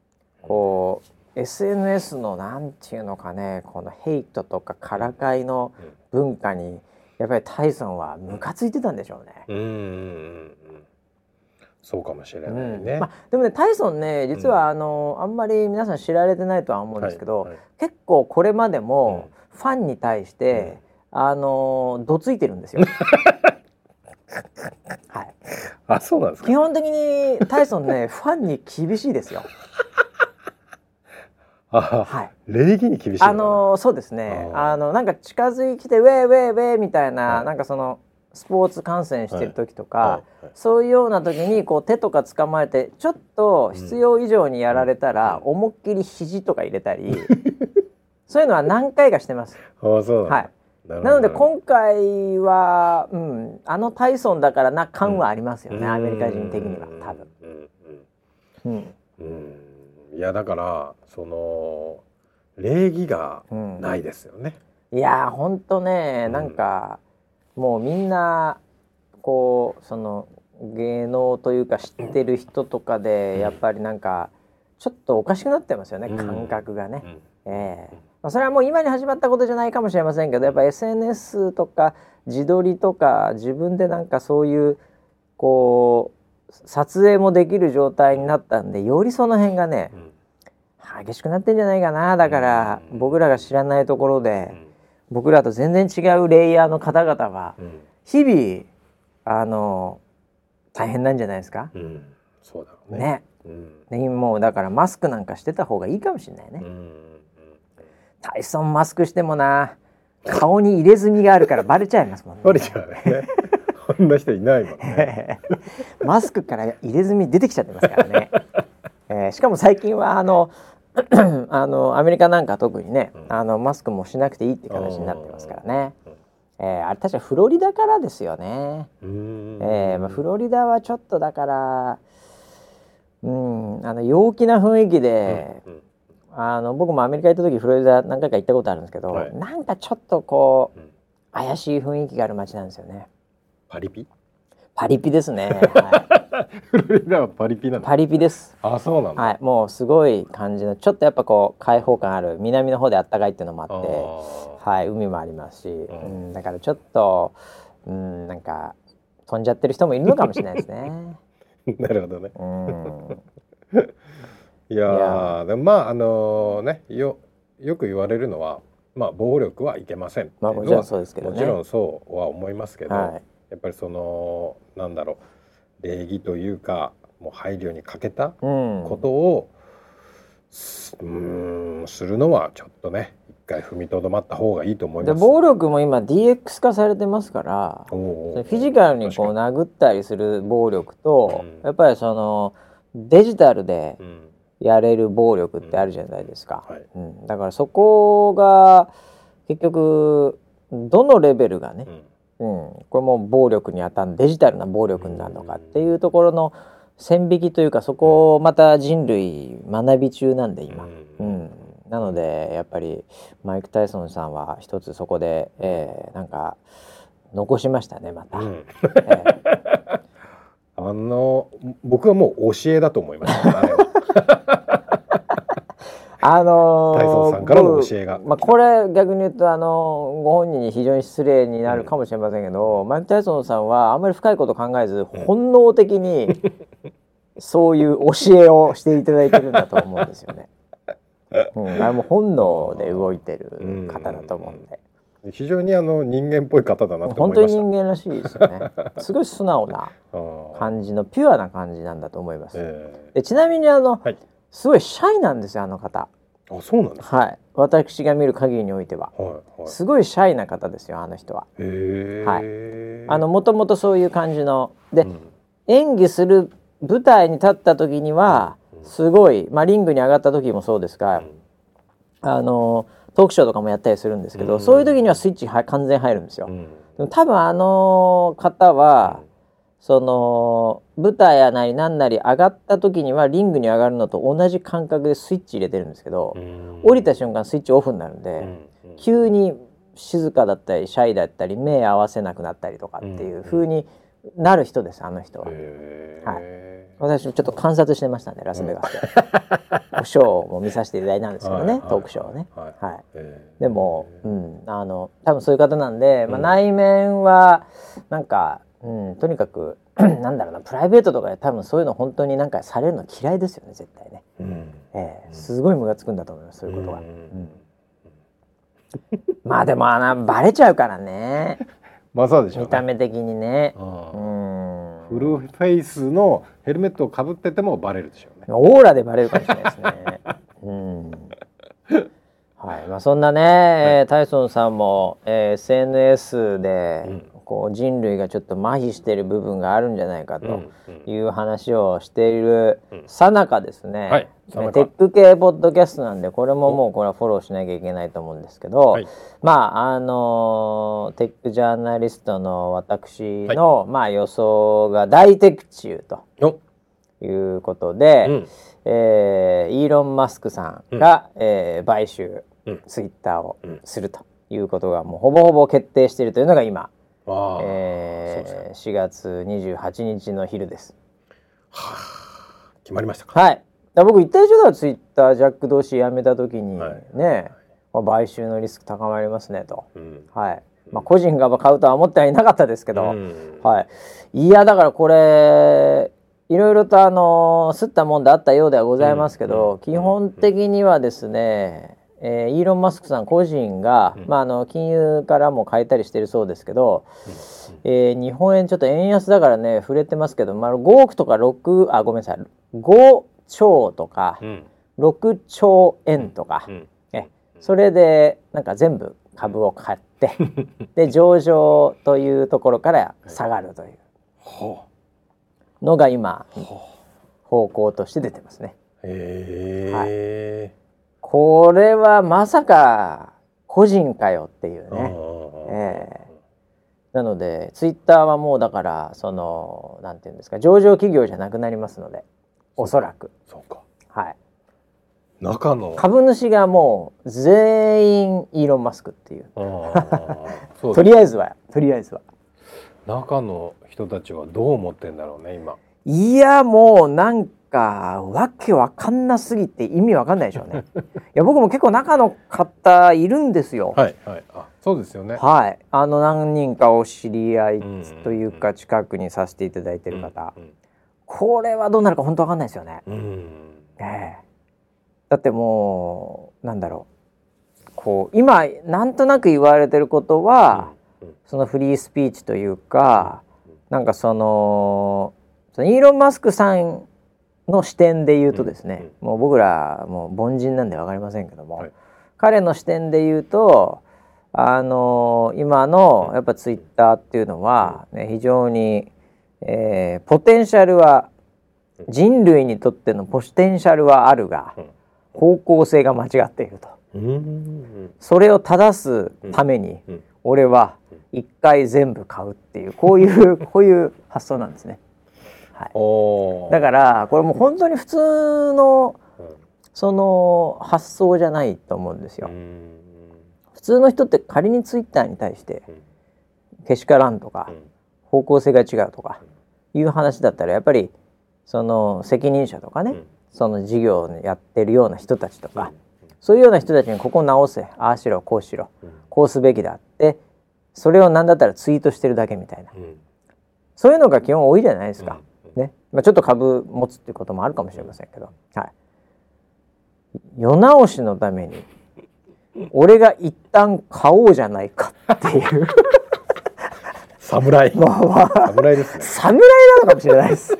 こう SNS のなんていうのかねこのヘイトとかからかいの文化にやっぱりタイソンはムカついてたんでしょうね。うんそうかもしれないね、うん、まあ、でもねタイソンね実はあの、うん、あんまり皆さん知られてないとは思うんですけど、はいはい、結構これまでもファンに対して、うん、あのどついてるんですよ。はい。あそうなんです基本的にタイソンねファンに厳しいですよ。はい、礼儀に厳しいあのそうですね。あのなんか近づいてウェイウェイウェイみたいな、はい、なんかそのスポーツ観戦してる時とか、はい。はい、そういうような時にこう手とか捕まえてちょっと必要以上にやられたら、うん、思いっきり肘とか入れたり、そういうのは何回かしてます。あそうはい。なので今回は、うん、あのタイソンだからな感はありますよね、うん、アメリカ人的には多分。うん、うんいやだからその礼儀がないですよね。いや本当ねなんか、もうみんなこうその芸能というか知ってる人とかでやっぱりなんかちょっとおかしくなってますよね、感覚がね。ええ。ー、まあ、それはもう今に始まったことじゃないかもしれませんけどやっぱ SNS とか自撮りとか自分でなんかそういうこう撮影もできる状態になったんでよりその辺がね、激しくなってんじゃないかな。だから僕らが知らないところで、僕らと全然違うレイヤーの方々は日々あの大変なんじゃないですか、うん、そうだろうね。ね、うん、もうだからマスクなんかしてた方がいいかもしれないね、うん、タイソンマスクしてもな。顔に入れ墨があるからバレちゃいますもんね。バレちゃうね。こんな人いないもんね。マスクから入れ墨出てきちゃってますからね、えー、しかも最近はあの あのアメリカなんか特にね、あのマスクもしなくていいって形になってますからね。えー、あれ確かフロリダからですよね。えー、まあ、フロリダはちょっとだからうんあの陽気な雰囲気で、うんうん、あの僕もアメリカ行った時フロリダ何回か行ったことあるんですけど、はい、なんかちょっとこう、うん、怪しい雰囲気がある街なんですよね。パリピ？パリピですね。はい、フロリダはパリピなの？パリピです。あ、そうなんはい、もうすごい感じの、ちょっとやっぱこう開放感ある南の方で暖かいっていうのもあって。はい、海もありますし、うん、だからちょっと、うん、なんか飛んじゃってる人もいるのかもしれないですね。なるほどね。うん、いやでもまああのー、ねよよく言われるのは。まあ暴力はいけませんまあもちろんそうですけど、ね、もちろんそうは思いますけど、はい、やっぱりそのなんだろう礼儀というかもう配慮に欠けたことを、うん、うんするのはちょっとね一回踏みとどまった方がいいと思います。暴力も今 DX 化されてますからフィジカルにこう殴ったりする暴力と、うん、やっぱりそのデジタルでやれる暴力ってあるじゃないですか、うん、はい。うん、だからそこが結局どのレベルがね、うん、これも暴力にあたるデジタルな暴力になるのかっていうところの線引きというかそこをまた人類学び中なんで今、うん、なのでやっぱりマイク・タイソンさんは一つそこで、えー、なんか残しましたねまた、うん、えー、あの僕はもう教えだと思いました、ね あのー、タイソンさんからの教えが、まあ、これ逆に言うとあのー、ご本人に非常に失礼になるかもしれませんけど、うん、マイク・タイソンさんはあんまり深いこと考えず、本能的に そういう教えをしていただいてるんだと思うんですよね。うん、あれも本能で動いてる方だと思うんで。非常にあの人間っぽい方だなと本当に人間らしいですよね。すごい素直な感じのピュアな感じなんだと思います。えー、でちなみにあの、はい、すごいシャイなんですよあの方。あそうなんですはい。私が見る限りにおいては、はいはい、すごいシャイな方ですよあの人は。へはい。あのもともとそういう感じの。で、うん、演技する舞台に立った時には、すごい、まあ、リングに上がった時もそうですが、うん、あのトークショーとかもやったりするんですけど、うん、そういう時にはスイッチは完全入るんですよ。でも多分あの方は、その舞台やなりなんなり上がった時にはリングに上がるのと同じ感覚でスイッチ入れてるんですけど、降りた瞬間スイッチオフになるんで、急に静かだったりシャイだったり目合わせなくなったりとかっていう風になる人ですあの人は。はい、私ちょっと観察してましたねラスベガスで。ショーも見させていただいたんですけどね、トークショーをね。はい、でも、うん、あの多分そういう方なんで、まあ、内面はなんかうん、とにかく なんだろうなプライベートとかで多分そういうの本当になんかされるの嫌いですよね絶対ね、うん、えー、すごいムカつくんだと思いますそういうことが、うん、まあでもあのバレちゃうからね。まあそうでしょう、ね、見た目的にね。うん。フルフェイスのヘルメットをかぶっててもバレるでしょうね。オーラでバレるかもしれないですね。うん。はい。まあ、そんなね、はい、タイソンさんも、えー、SNS で、うんこう人類がちょっと麻痺している部分があるんじゃないかという話をしているさなかですね、はい、テック系ポッドキャストなんでこれももうこれはフォローしなきゃいけないと思うんですけど、はい、まああのテックジャーナリストの私の、はい、まあ予想が大的中ということで、うん、えー、イーロン・マスクさんが、うん、えー、買収、うん、ツイッターをするということがもうほぼほぼ決定しているというのが今えー、4月28日の昼です。はあ、決まりましたか。はい。だ僕言ったでしょだツイッタージャック同士辞めた時に、はい、ね、まあ、買収のリスク高まりますねと、うん、はい。まあ個人が買うとは思ってはいなかったですけど、うん、はい。いやだからこれいろいろとあのすったもんであったようではございますけど、うん、基本的にはですね、えー、イーロン・マスクさん個人が、うん、まあ、あの金融からも変えたりしてるそうですけど、うん、えー、日本円ちょっと円安だからね触れてますけど、まあ、5億とか6あごめんなさい。5兆とか、うん、6兆円とか、うん、えそれでなんか全部株を買って で上場というところから下がるというのが今方向として出てますね。へはいこれはまさか個人かよっていうね。えー、なのでツイッターはもうだからそのなんていうんですか上場企業じゃなくなりますのでおそらく。そうか。はい。中の株主がもう全員イーロン・マスクっていう。とりあえずはとりあえずは。中の人たちはどう思ってんだろうね今。いやもうなんかわけわかんなすぎて意味わかんないでしょうね。いや僕も結構中の方いるんですよ。はいはい。あそうですよね。はい。あの何人かお知り合いというか近くにさせていただいてる方、うんうん、これはどうなるか本当わかんないですよね。うん、ええだってもうなんだろうこう今なんとなく言われてることは、うんうん、そのフリースピーチというか、うん、なんかそのそのイーロン・マスクさんの視点で言うとですね、うん、もう僕らもう凡人なんで分かりませんけども、はい、彼の視点で言うとあの今のやっぱツイッターっていうのは、ね、非常に、えー、ポテンシャルは人類にとってのポテンシャルはあるが、方向性が間違っていると、それを正すために、俺は一回全部買うっていうこういう こういう発想なんですね。はい、だからこれもう本当に普通のその発想じゃないと思うんですよ。普通の人って仮にツイッターに対してけしからんとか方向性が違うとかいう話だったらやっぱりその責任者とかねその事業をやってるような人たちとかそういうような人たちにここ直せああしろこうしろこうすべきだってそれを何だったらツイートしてるだけみたいな。そういうのが基本多いじゃないですか。ねまあ、ちょっと株持つっていうこともあるかもしれませんけど、はい、世直しのために俺が一旦買おうじゃないかっていう。侍、まあまあ、侍ですね。侍なのかもしれないです。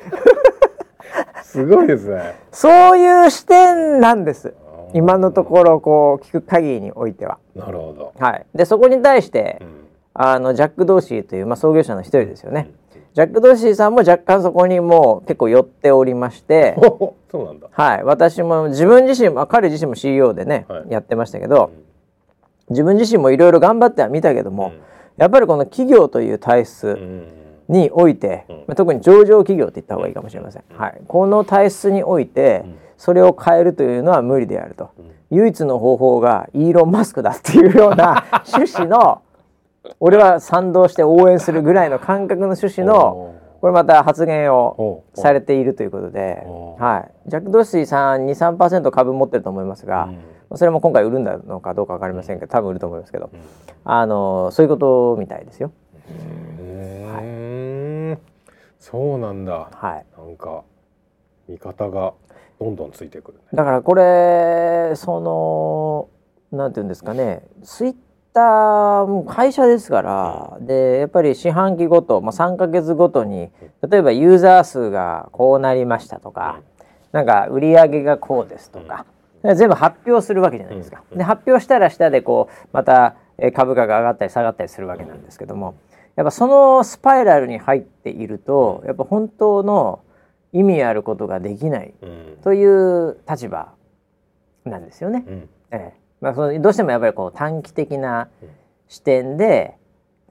すごいですね。そういう視点なんです。今のところこう聞く限りにおいては。なるほど、はい、でそこに対して、うん、あのジャック・ドーシーという、まあ、創業者の一人ですよね、うんジャック・ドーシーさんも若干そこにもう結構寄っておりまして そうなんだ、はい、私も自分自身、まあ、彼自身も CEO でね、はい、やってましたけど、うん、自分自身もいろいろ頑張ってはみたけども、うん、やっぱりこの企業という体質、うん、において、まあ、特に上場企業って言った方がいいかもしれません、はい、この体質においてそれを変えるというのは無理であると、唯一の方法がイーロン・マスクだっていうような 趣旨の俺は賛同して応援するぐらいの感覚の趣旨のこれまた発言をされているということで、はい、ジャック・ドッシーさん23%株持ってると思いますが、うん、それも今回売るんだのかどうか分かりませんけど多分売ると思いますけど、うん、あのそういうことみたいですよ。はい、そうなんだ、はい、なんか見方がどんどんついてくる、ね、だからこれそのなんていうんですかねツイッタ会社ですから、でやっぱり四半期ごと、まあ、3か月ごとに例えばユーザー数がこうなりましたとか、なんか売り上げがこうですとか、全部発表するわけじゃないですか。で発表したら下でこうまた株価が上がったり下がったりするわけなんですけどもやっぱそのスパイラルに入っているとやっぱ本当の意味あることができないという立場なんですよね。うん。ええまあ、そのどうしてもやっぱりこう短期的な視点で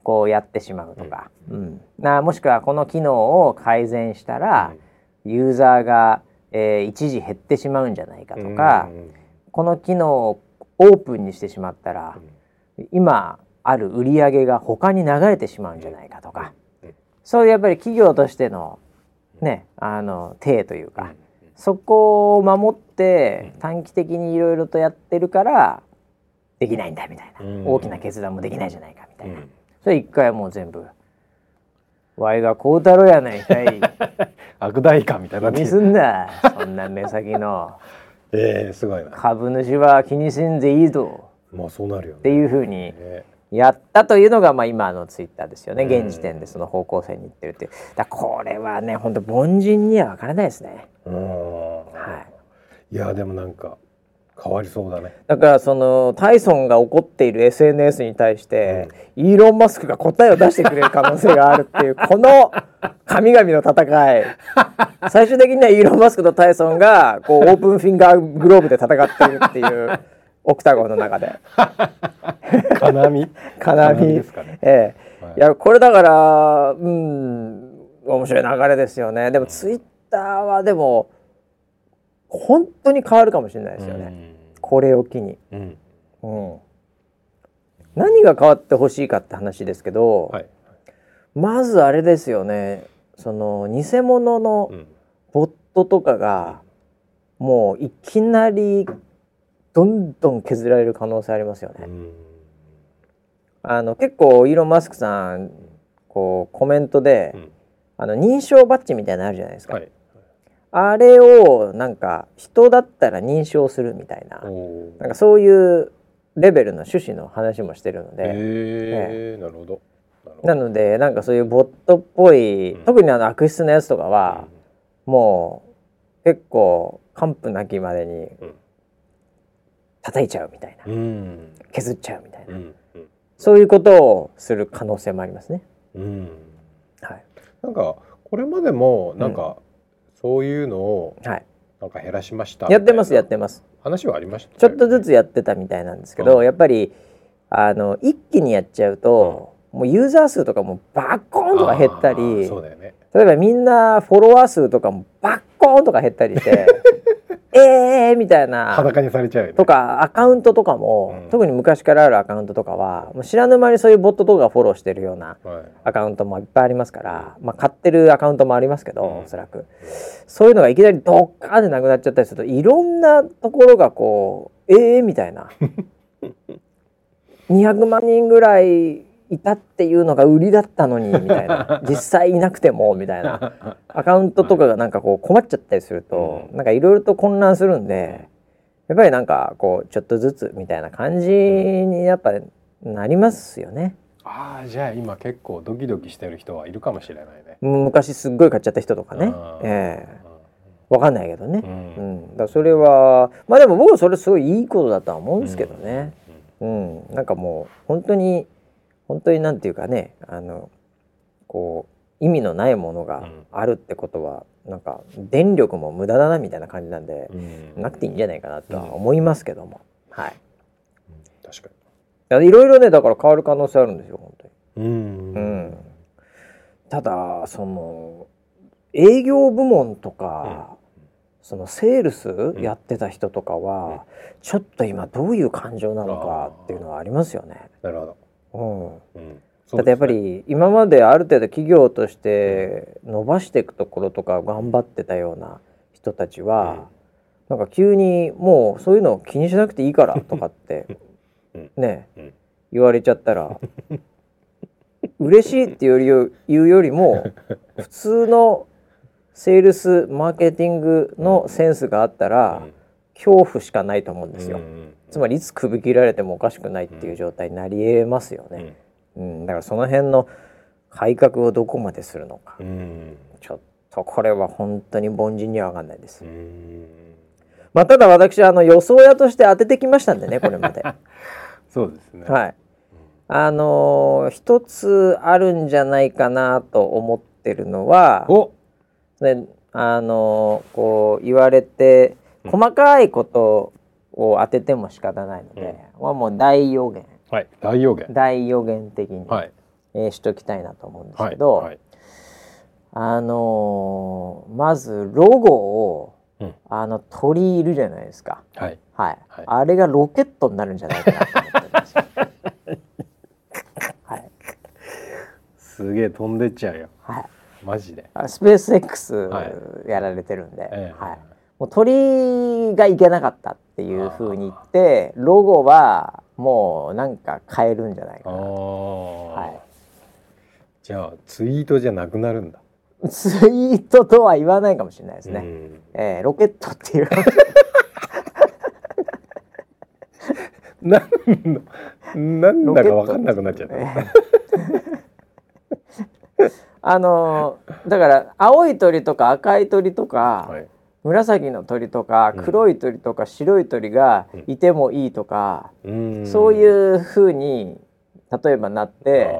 こうやってしまうとか、うん、なもしくはこの機能を改善したら、ユーザーが、えー、一時減ってしまうんじゃないかとか、この機能をオープンにしてしまったら、今ある売り上げが他に流れてしまうんじゃないかとか、そういうやっぱり企業としてのねあの体というか、そこを守って短期的にいろいろとやってるからできないんだみたいな、大きな決断もできないじゃないかみたいな、それ一回もう全部「わいが孝太郎やないかい」悪代官みたいな気にすんなそんな目先の。えー、すごいな。株主は気にせんでいいとまあそうなるよ、ね、っていうふうにやったというのがまあ今のツイッターですよね。現時点でその方向性にいってるっていう。だこれはね本当凡人には分からないですね。はい、いやでもなんか変わりそうだね。だからそのタイソンが怒っている SNS に対して、うん、イーロン・マスクが答えを出してくれる可能性があるっていう この神々の戦い。最終的にはイーロン・マスクとタイソンがこうオープンフィンガーグローブで戦っているっていうオクタゴンの中で。金網。金網ですかね。ええ、はい、いやこれだからうん面白い流れですよね。でもツイッターはでも本当に変わるかもしれないですよね。これを機に、うん、うん、何が変わってほしいかって話ですけど、はい、まずあれですよね。その偽物のボットとかが、もういきなりどんどん削られる可能性ありますよね。あの結構イーロン・マスクさんこうコメントで、うん、あの認証バッジみたいなのあるじゃないですか。はい、あれをなんか人だったら認証するみたいななんかそういうレベルの趣旨の話もしてるので、えー、なるほど。なのでなんかそういうボットっぽい、うん、特にあの悪質なやつとかは、うん、もう結構完膚なきまでに叩いちゃうみたいな、うん、削っちゃうみたいな、そういうことをする可能性もありますね。うん。はい、なんかこれまでもなんか、そういうのをなんか減らしましたやってますやってます。話はありました、ね、ちょっとずつやってたみたいなんですけど、やっぱりあの一気にやっちゃうと、もうユーザー数とかもバッコーンとか減ったりそうだよ、ね、例えばみんなフォロワー数とかもバッコーンとか減ったりして ええー、みたいな。裸にされちゃう、ね、とかアカウントとかも、うん、特に昔からあるアカウントとかはもう知らぬ間にそういうボットとかフォローしてるようなアカウントもいっぱいありますから、まあ、買ってるアカウントもありますけど、うん、おそらく。そういうのがいきなりドッカーでなくなっちゃったりするといろんなところがこうええー、みたいな。200万人ぐらいいたっていうのが売りだったのにみたいな。実際いなくてもみたいな。アカウントとかがなんかこう困っちゃったりすると、なんかいろいろと混乱するんでやっぱりなんかこうちょっとずつみたいな感じにやっぱなりますよね。ああじゃあ今結構ドキドキしてる人はいるかもしれないね。昔すっごい買っちゃった人とかね。ええ。ー、わかんないけどね。うん、うん、だそれはまあでも僕はそれすごいいいことだとは思うんですけどね。うん、うん、なんかもう本当に本当になんていうかねあのこう意味のないものがあるってことは、うん、なんか電力も無駄だなみたいな感じなんで、うん、なくていいんじゃないかなとは思いますけども、うん、はい、確かに。いろいろねだから変わる可能性あるんですよ本当に。うん、うん、ただその営業部門とか、うん、そのセールスやってた人とかは、うん、ちょっと今どういう感情なのかっていうのはありますよね。なるほど。うん。だってやっぱり今まである程度企業として伸ばしていくところとか頑張ってたような人たちは、なんか急にもうそういうの気にしなくていいからとかって ね、言われちゃったら 嬉しいっていうより言うよりも普通のセールスマーケティングのセンスがあったら恐怖しかないと思うんですよ。つまりいつ首切られてもおかしくないっていう状態になりえますよね。うん、だからその辺の改革をどこまでするのか、ちょっとこれは本当に凡人には分かんないです。まあ、ただ私あの予想屋として当ててきましたんでね これまで。そうですね。はい。あのー、一つあるんじゃないかなと思ってるのは、ね、あのー、こう言われて細かいことを当てても仕方ないので、うん、もう大予言、はい、大予言大予言的に、はい、えー、しときたいなと思うんですけど、はいはい、あのー、まずロゴをあの鳥いるじゃないですか。はい。はい。はい、あれがロケットになるんじゃないかなと思ってます。はい。すげえ飛んでっちゃうよ。はい。マジで。スペース X やられてるんで、はい。はい、もう鳥がいけなかったっていうふうに言って、ロゴはもうなんか変えるんじゃないかなはい。じゃあツイートじゃなくなるんだ。ツイートとは言わないかもしれないですね。うん、えー、ロケットっていう なんなんだか分かんなくなっちゃった。あのだから青い鳥とか赤い鳥とか、はい、紫の鳥とか黒い鳥とか白い鳥がいてもいいとか、うん、そういうふうに例えばなって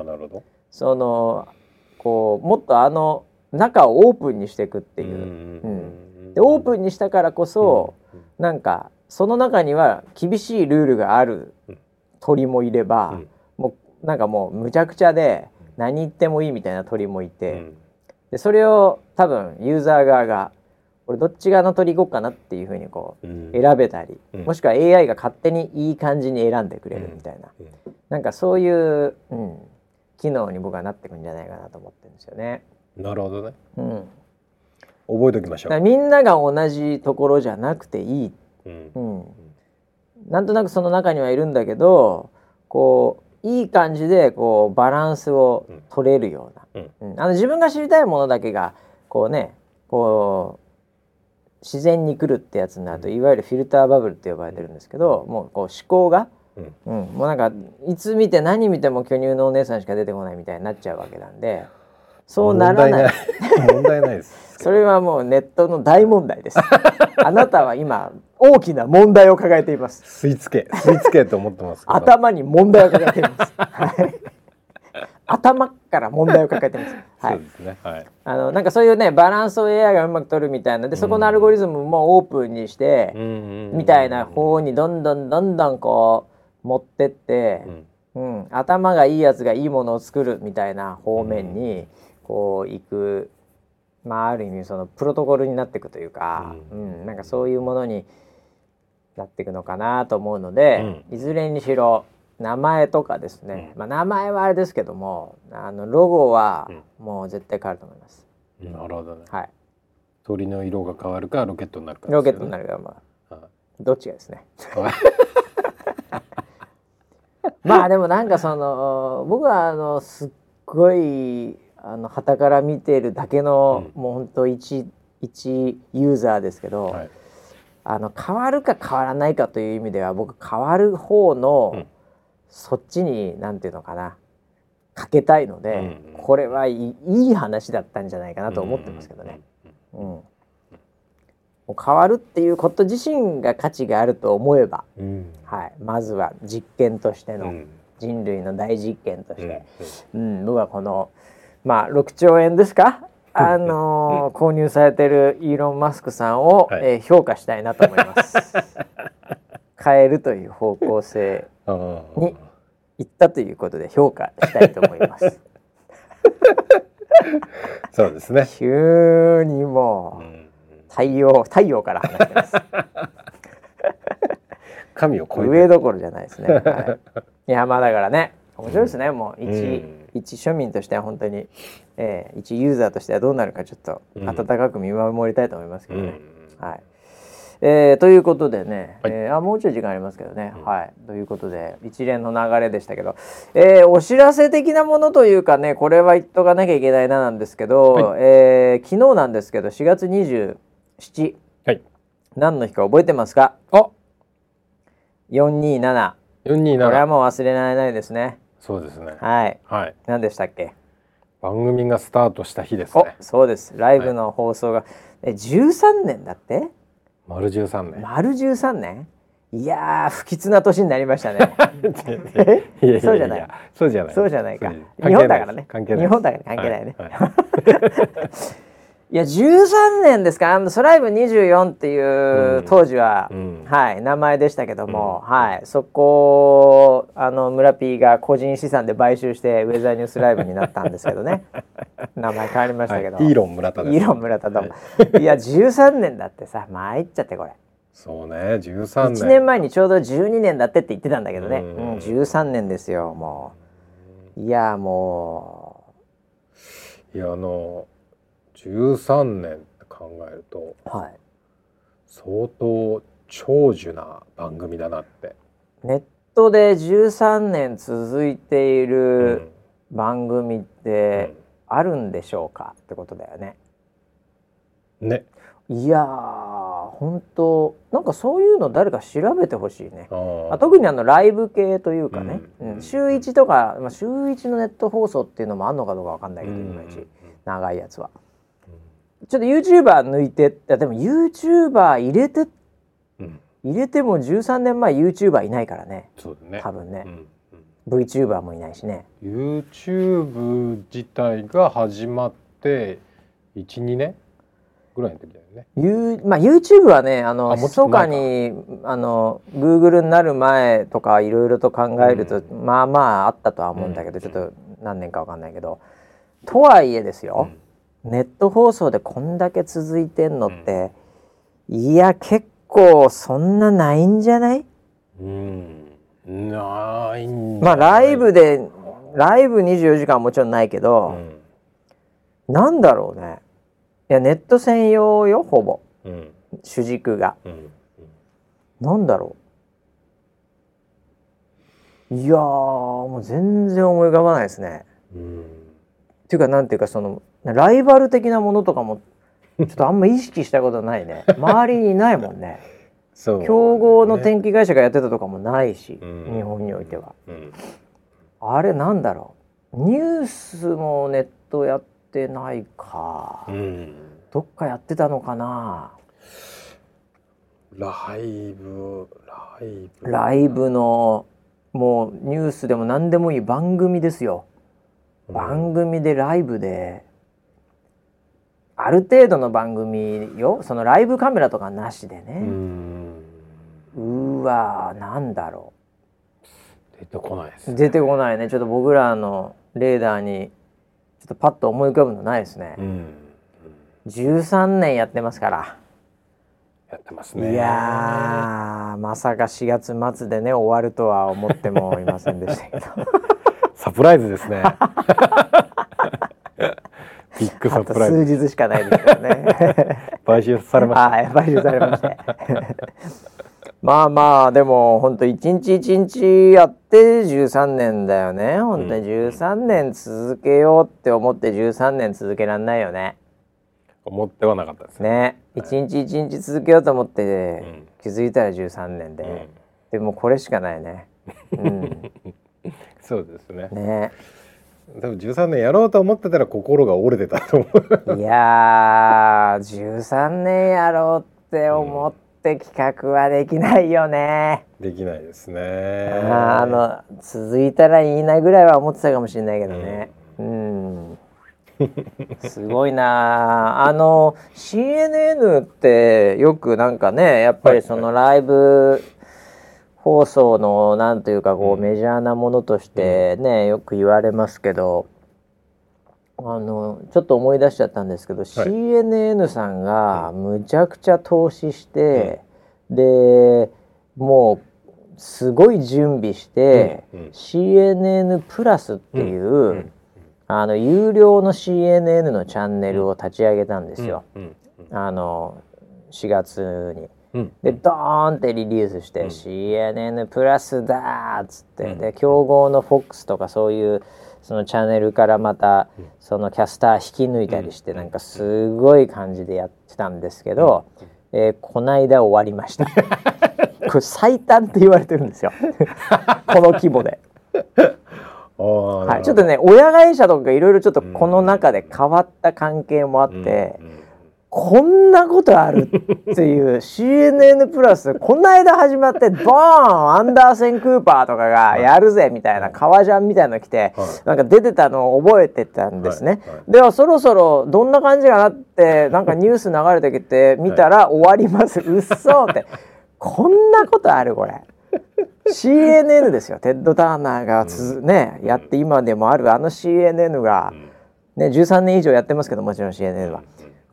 そのこうもっとあの中をオープンにしていくっていう。うん、でオープンにしたからこそ、うなんかその中には厳しいルールがある鳥もいれば、もうなんかもうむちゃくちゃで何言ってもいいみたいな鳥もいて、でそれを多分ユーザー側が俺どっち側の鳥行こうかなっていうふうにこう選べたり、もしくは AI が勝手にいい感じに選んでくれるみたいな、なんかそういう、うん、機能に僕はなっていくんじゃないかなと思ってるんですよね。なるほどね。うん。覚えておきましょう。みんなが同じところじゃなくていい。うん。うん、なんとなくその中にはいるんだけど、こういい感じでこうバランスを取れるような。うん。うん、あの自分が知りたいものだけがこうね、こう自然に来るってやつになると、いわゆるフィルターバブルって呼ばれてるんですけど、もうこう思考が。うん、もうなんかいつ見て何見ても巨乳のお姉さんしか出てこないみたいになっちゃうわけなんでそうならない。問題ない。です。それはもうネットの大問題です。あなたは今大きな問題を抱えています。吸い付け。吸い付けと思ってます頭に問題を抱えています。はい頭から問題を抱えてます。はい。そうですね。はい。あのなんかそういうねバランスを AI がうまく取るみたいなで、そこのアルゴリズムもオープンにして、みたいな方にどんどんどんどんこう持ってって、うん、うん、頭がいいやつがいいものを作るみたいな方面に、こう行くまあある意味そのプロトコルになっていくというか、うん、うん、なんかそういうものになっていくのかなと思うので、うん、いずれにしろ名前とかですね、うん、まあ、名前はあれですけどもあのロゴはもう絶対変わると思います。なるほどね。はい。鳥の色が変わるかロケットになるか、ね、ロケットになるかまあ、どっちがですね。まあでもなんかその僕はあのすっごいあの旗から見ているだけの、うん、もう本当一一ユーザーですけど、はい、あの変わるか変わらないかという意味では僕変わる方の、うん、そっちになんていうのかなかけたいので、うん、これはいい話だったんじゃないかなと思ってますけどね。うん、もう変わるっていうこと自身が価値があると思えば、はい、まずは実験としての、人類の大実験として、うん。僕はこのまあ6兆円ですか？あのー、購入されてるイーロン・マスクさんを、はい、えー、評価したいなと思います。変えるという方向性に行ったということで評価したいと思います。そうですね。急にもう、太陽太陽から話してます。神を超え上どころじゃないですね、はい、いやまあだからね。面白いですね、もう一、うん、一庶民としては本当に、えー、一ユーザーとしてはどうなるかちょっと温かく見守りたいと思いますけどね、うん、はいえー、ということでね、はい、えー、あもうちょい時間ありますけどね、うん、はい。ということで一連の流れでしたけど、えー、お知らせ的なものというかねこれは言っとかなきゃいけないななんですけど、はい、えー、昨日なんですけど4月27、はい、何の日か覚えてますか？あ。427 427これはもう忘れられないですね。そうですね。はい、はい、何でしたっけ？番組がスタートした日ですね。そうです。ライブの放送が、はい、え13年だって？丸十三年。丸十三年？いや不吉な年になりましたね。そうじゃない。そうじゃない。そうじゃないか。日本だからね。日本だから関係ないね、はい。はい いや13年ですか？ソライブ24っていう当時は、うん、はい名前でしたけども、うん、はい。そこあの村 P が個人資産で買収してウェザーニュースライブになったんですけどね。名前変わりましたけど、はい、イーロン村田です、イーロン村田と、はい、いや13年だってさ参っちゃってこれ。そうね13年。1年前にちょうど12年だってって言ってたんだけどね、うん、うん、13年ですよもう。いやもう。いやあの13年って考えると、はい、相当長寿な番組だなって。ネットで13年続いている番組ってあるんでしょうか、ってことだよね。ね。いや本当なんかそういうの誰か調べてほしいね。あ特にあのライブ系というかね、うん、うん、週1とか、まあ、週1のネット放送っていうのもあんのかどうかわかんないけど、いまいち。長いやつは。ちょっと YouTuber 抜いてでも YouTuber 入れて、うん、入れても13年前 YouTuber いないからね。そうだね。多分ね、うんうん、VTuber もいないしね。YouTube 自体が始まって12年ぐらいの時だよね。You まあ、YouTube はねあの密かにあの Google になる前とかいろいろと考えると、うん、まあまああったとは思うんだけど、うん、ちょっと何年かわかんないけど。とはいえですよ、うんネット放送でこんだけ続いてんのって、うん、いや結構そんなないんじゃない？うん。ないまあライブでライブ24時間はもちろんないけど、うん、なんだろうね。いやネット専用よほぼ、うん、主軸が、うん、なんだろう。いやもう全然思い浮かばないですね。うん、っていうかなんていうかそのライバル的なものとかもちょっとあんま意識したことないね。周りにいないもんね。そう競合の天気会社がやってたとかもないし、日本においては、うん、あれなんだろう。ニュースもネットやってないか、うん、どっかやってたのかな。ライブライブ。ライブのもうニュースでも何でもいい番組ですよ、番組でライブである程度の番組よそのライブカメラとかなしでね。うわなんだろう。出てこないです、ね、出てこないね。ちょっと僕らのレーダーにちょっとパッと思い浮かぶのないですね、うん、13年やってますから。やってますね。いやまさか4月末でね終わるとは思ってもいませんでしたけど。サプライズですね ビッグサプライズ。数日しかないですけどね。買収されました。はい、買収されまして。まあまあでも本当一日一日やって13年だよね。本当に13年続けようって思って13年続けられないよね。思ってはなかったですね。一、日一日続けようと思って、うん、気づいたら13年で、うん、でもこれしかないね、うん、そうですね。ね多分13年やろうと思ってたら心が折れてたと思う。いやー13年やろうって思って企画はできないよね、うん、できないですね。あの続いたらいいなぐらいは思ってたかもしれないけどね。うん、うんすごいな あの CNN ってよくなんかねやっぱりそのライブ放送のなんというかこうメジャーなものとしてね、よく言われますけどあのちょっと思い出しちゃったんですけど、はい、CNN さんがむちゃくちゃ投資して、うん、でもうすごい準備して、うん。うん、CNN プラスっていう、うん。うん、あの有料の CNN のチャンネルを立ち上げたんですよ。あの4月に。でドーンってリリースして、CNN プラスだっつって、で競合の FOX とかそういうそのチャンネルからまたそのキャスター引き抜いたりしてなんかすごい感じでやってたんですけど、えー、こないだ終わりました。これ最短って言われてるんですよ。この規模で。はい、ちょっとね親会社とかいろいろちょっとこの中で変わった関係もあって、うんうんこんなことあるっていう CNN プラスこの間始まってボーンアンダーソン・クーパーとかがやるぜみたいな革ジャンみたいなの来て、なんか出てたのを覚えてたんですね。ではそろそろどんな感じかなってなんかニュース流れてきて 見たら終わります。うっそって。こんなことあるこれ。CNN ですよ。テッド・ターナーがつ、ね、やって今でもあるあの CNN が、ね、13年以上やってますけどもちろん CNN は。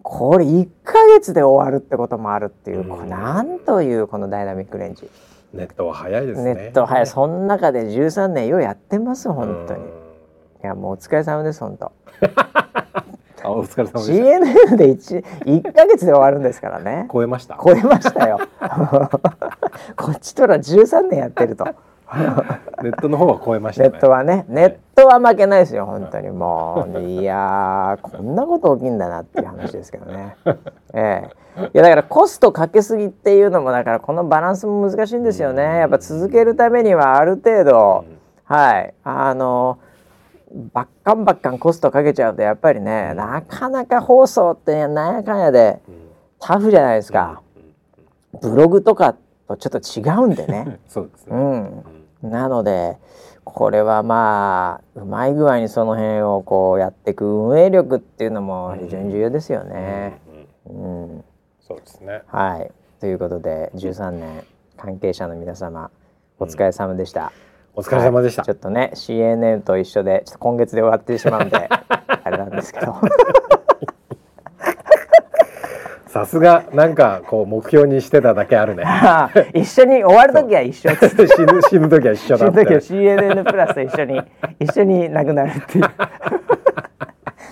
これ1か月で終わるってこともあるっていう、うん、なんというこのダイナミックレンジ。ネットは早いですね。ネット早い。その中で13年ようやってます本当に。いやもうお疲れ様です本当。あお疲れ様です CNN で 1, 1ヶ月で終わるんですからね。超えました。超えましたよ。こっちとら13年やってると ネットの方は超えました、ね、ネットはねネットは負けないですよ本当に。もういや こんなこと起きんだなっていう話ですけどね。ええ。いやだからコストかけすぎっていうのもだからこのバランスも難しいんですよね。やっぱ続けるためにはある程度はい。あのばっかんばっかんコストかけちゃうとやっぱりねなかなか放送ってなんやかんやでタフじゃないですか。ブログとかとちょっと違うんでね。そうですね、うんなのでこれはまあうまい具合にその辺をこうやっていく運営力っていうのも非常に重要ですよね。うん、うん、そうですね。はい。ということで13年関係者の皆様お疲れ様でした。お疲れ様でした、はい、ちょっとね CNN と一緒でちょっと今月で終わってしまうんで あれなんですけどさすがなんかこう目標にしてただけあるね。一緒に終わる時は一緒。死ぬ死ぬ時は一緒だって死ぬ時は CNN プラスと一緒に 一緒になくなるっていう。ま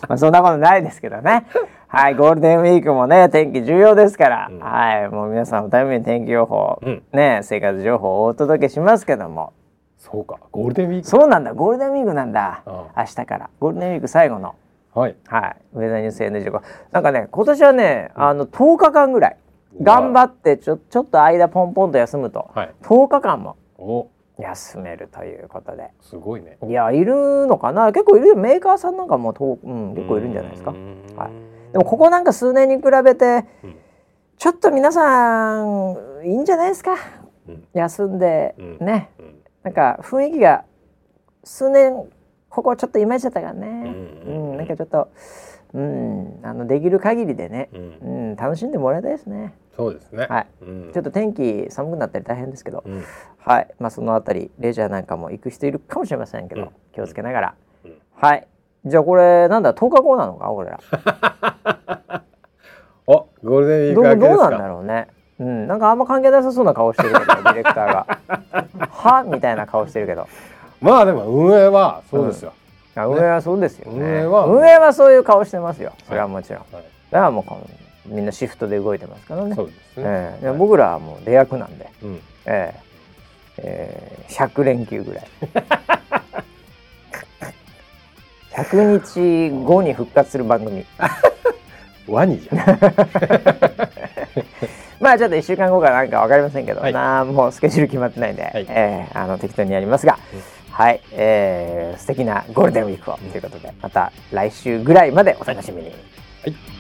あそんなことないですけどね。はいゴールデンウィークもね天気重要ですから、うん、はいもう皆さんおために天気予報、うん、ね生活情報をお届けしますけども。そうかゴールデンウィーク。そうなんだゴールデンウィークなんだ。明日から。ゴールデンウィーク最後のはい、はい、ウェザーニュース NG なんかね今年はね、あの10日間ぐらい。頑張ってちょちょっと間ポンポンと休むと、はい、10日間も。休めるということで。すごいね。いやいるのかな？結構いるメーカーさんなんかもと、うん、結構いるんじゃないですか、はい、でもここなんか数年に比べて、うん、ちょっと皆さんいいんじゃないですか、うん、休んで、ね、なんか雰囲気が数年ここちょっといまいちだったからね、うん、うん、なんかちょっと、うん、あのできる限りでね、うん、うん、楽しんでもらいたいですね。そうですね。はい、うん、ちょっと天気寒くなったり大変ですけど、はい、まあそのあたりレジャーなんかも行く人いるかもしれませんけど、気をつけながら、はい。じゃあこれなんだ10日後なのか？俺ら。おゴールデンウィークどどうなんだろうね。うん、なんかあんま関係なさそうな顔してるけどディレクターが「は?」みたいな顔してるけどまあでも運営はそうですよ、うん、運営はそうですよ、ね、運営は。運営はそういう顔してますよ。それはもちろん、はい、だからもうみんなシフトで動いてますからね。そうですね、えー、僕らはもう出役なんで、うん、えーえー、100連休ぐらい。100日後に復活する番組。ワニじゃん。まあちょっと1週間後かなんか分かりませんけど、はい、なもうスケジュール決まってないんで、はい、えー、あの適当にやりますが、うんはい、えー、素敵なゴールデンウィークをということで、また来週ぐらいまでお楽しみに。はい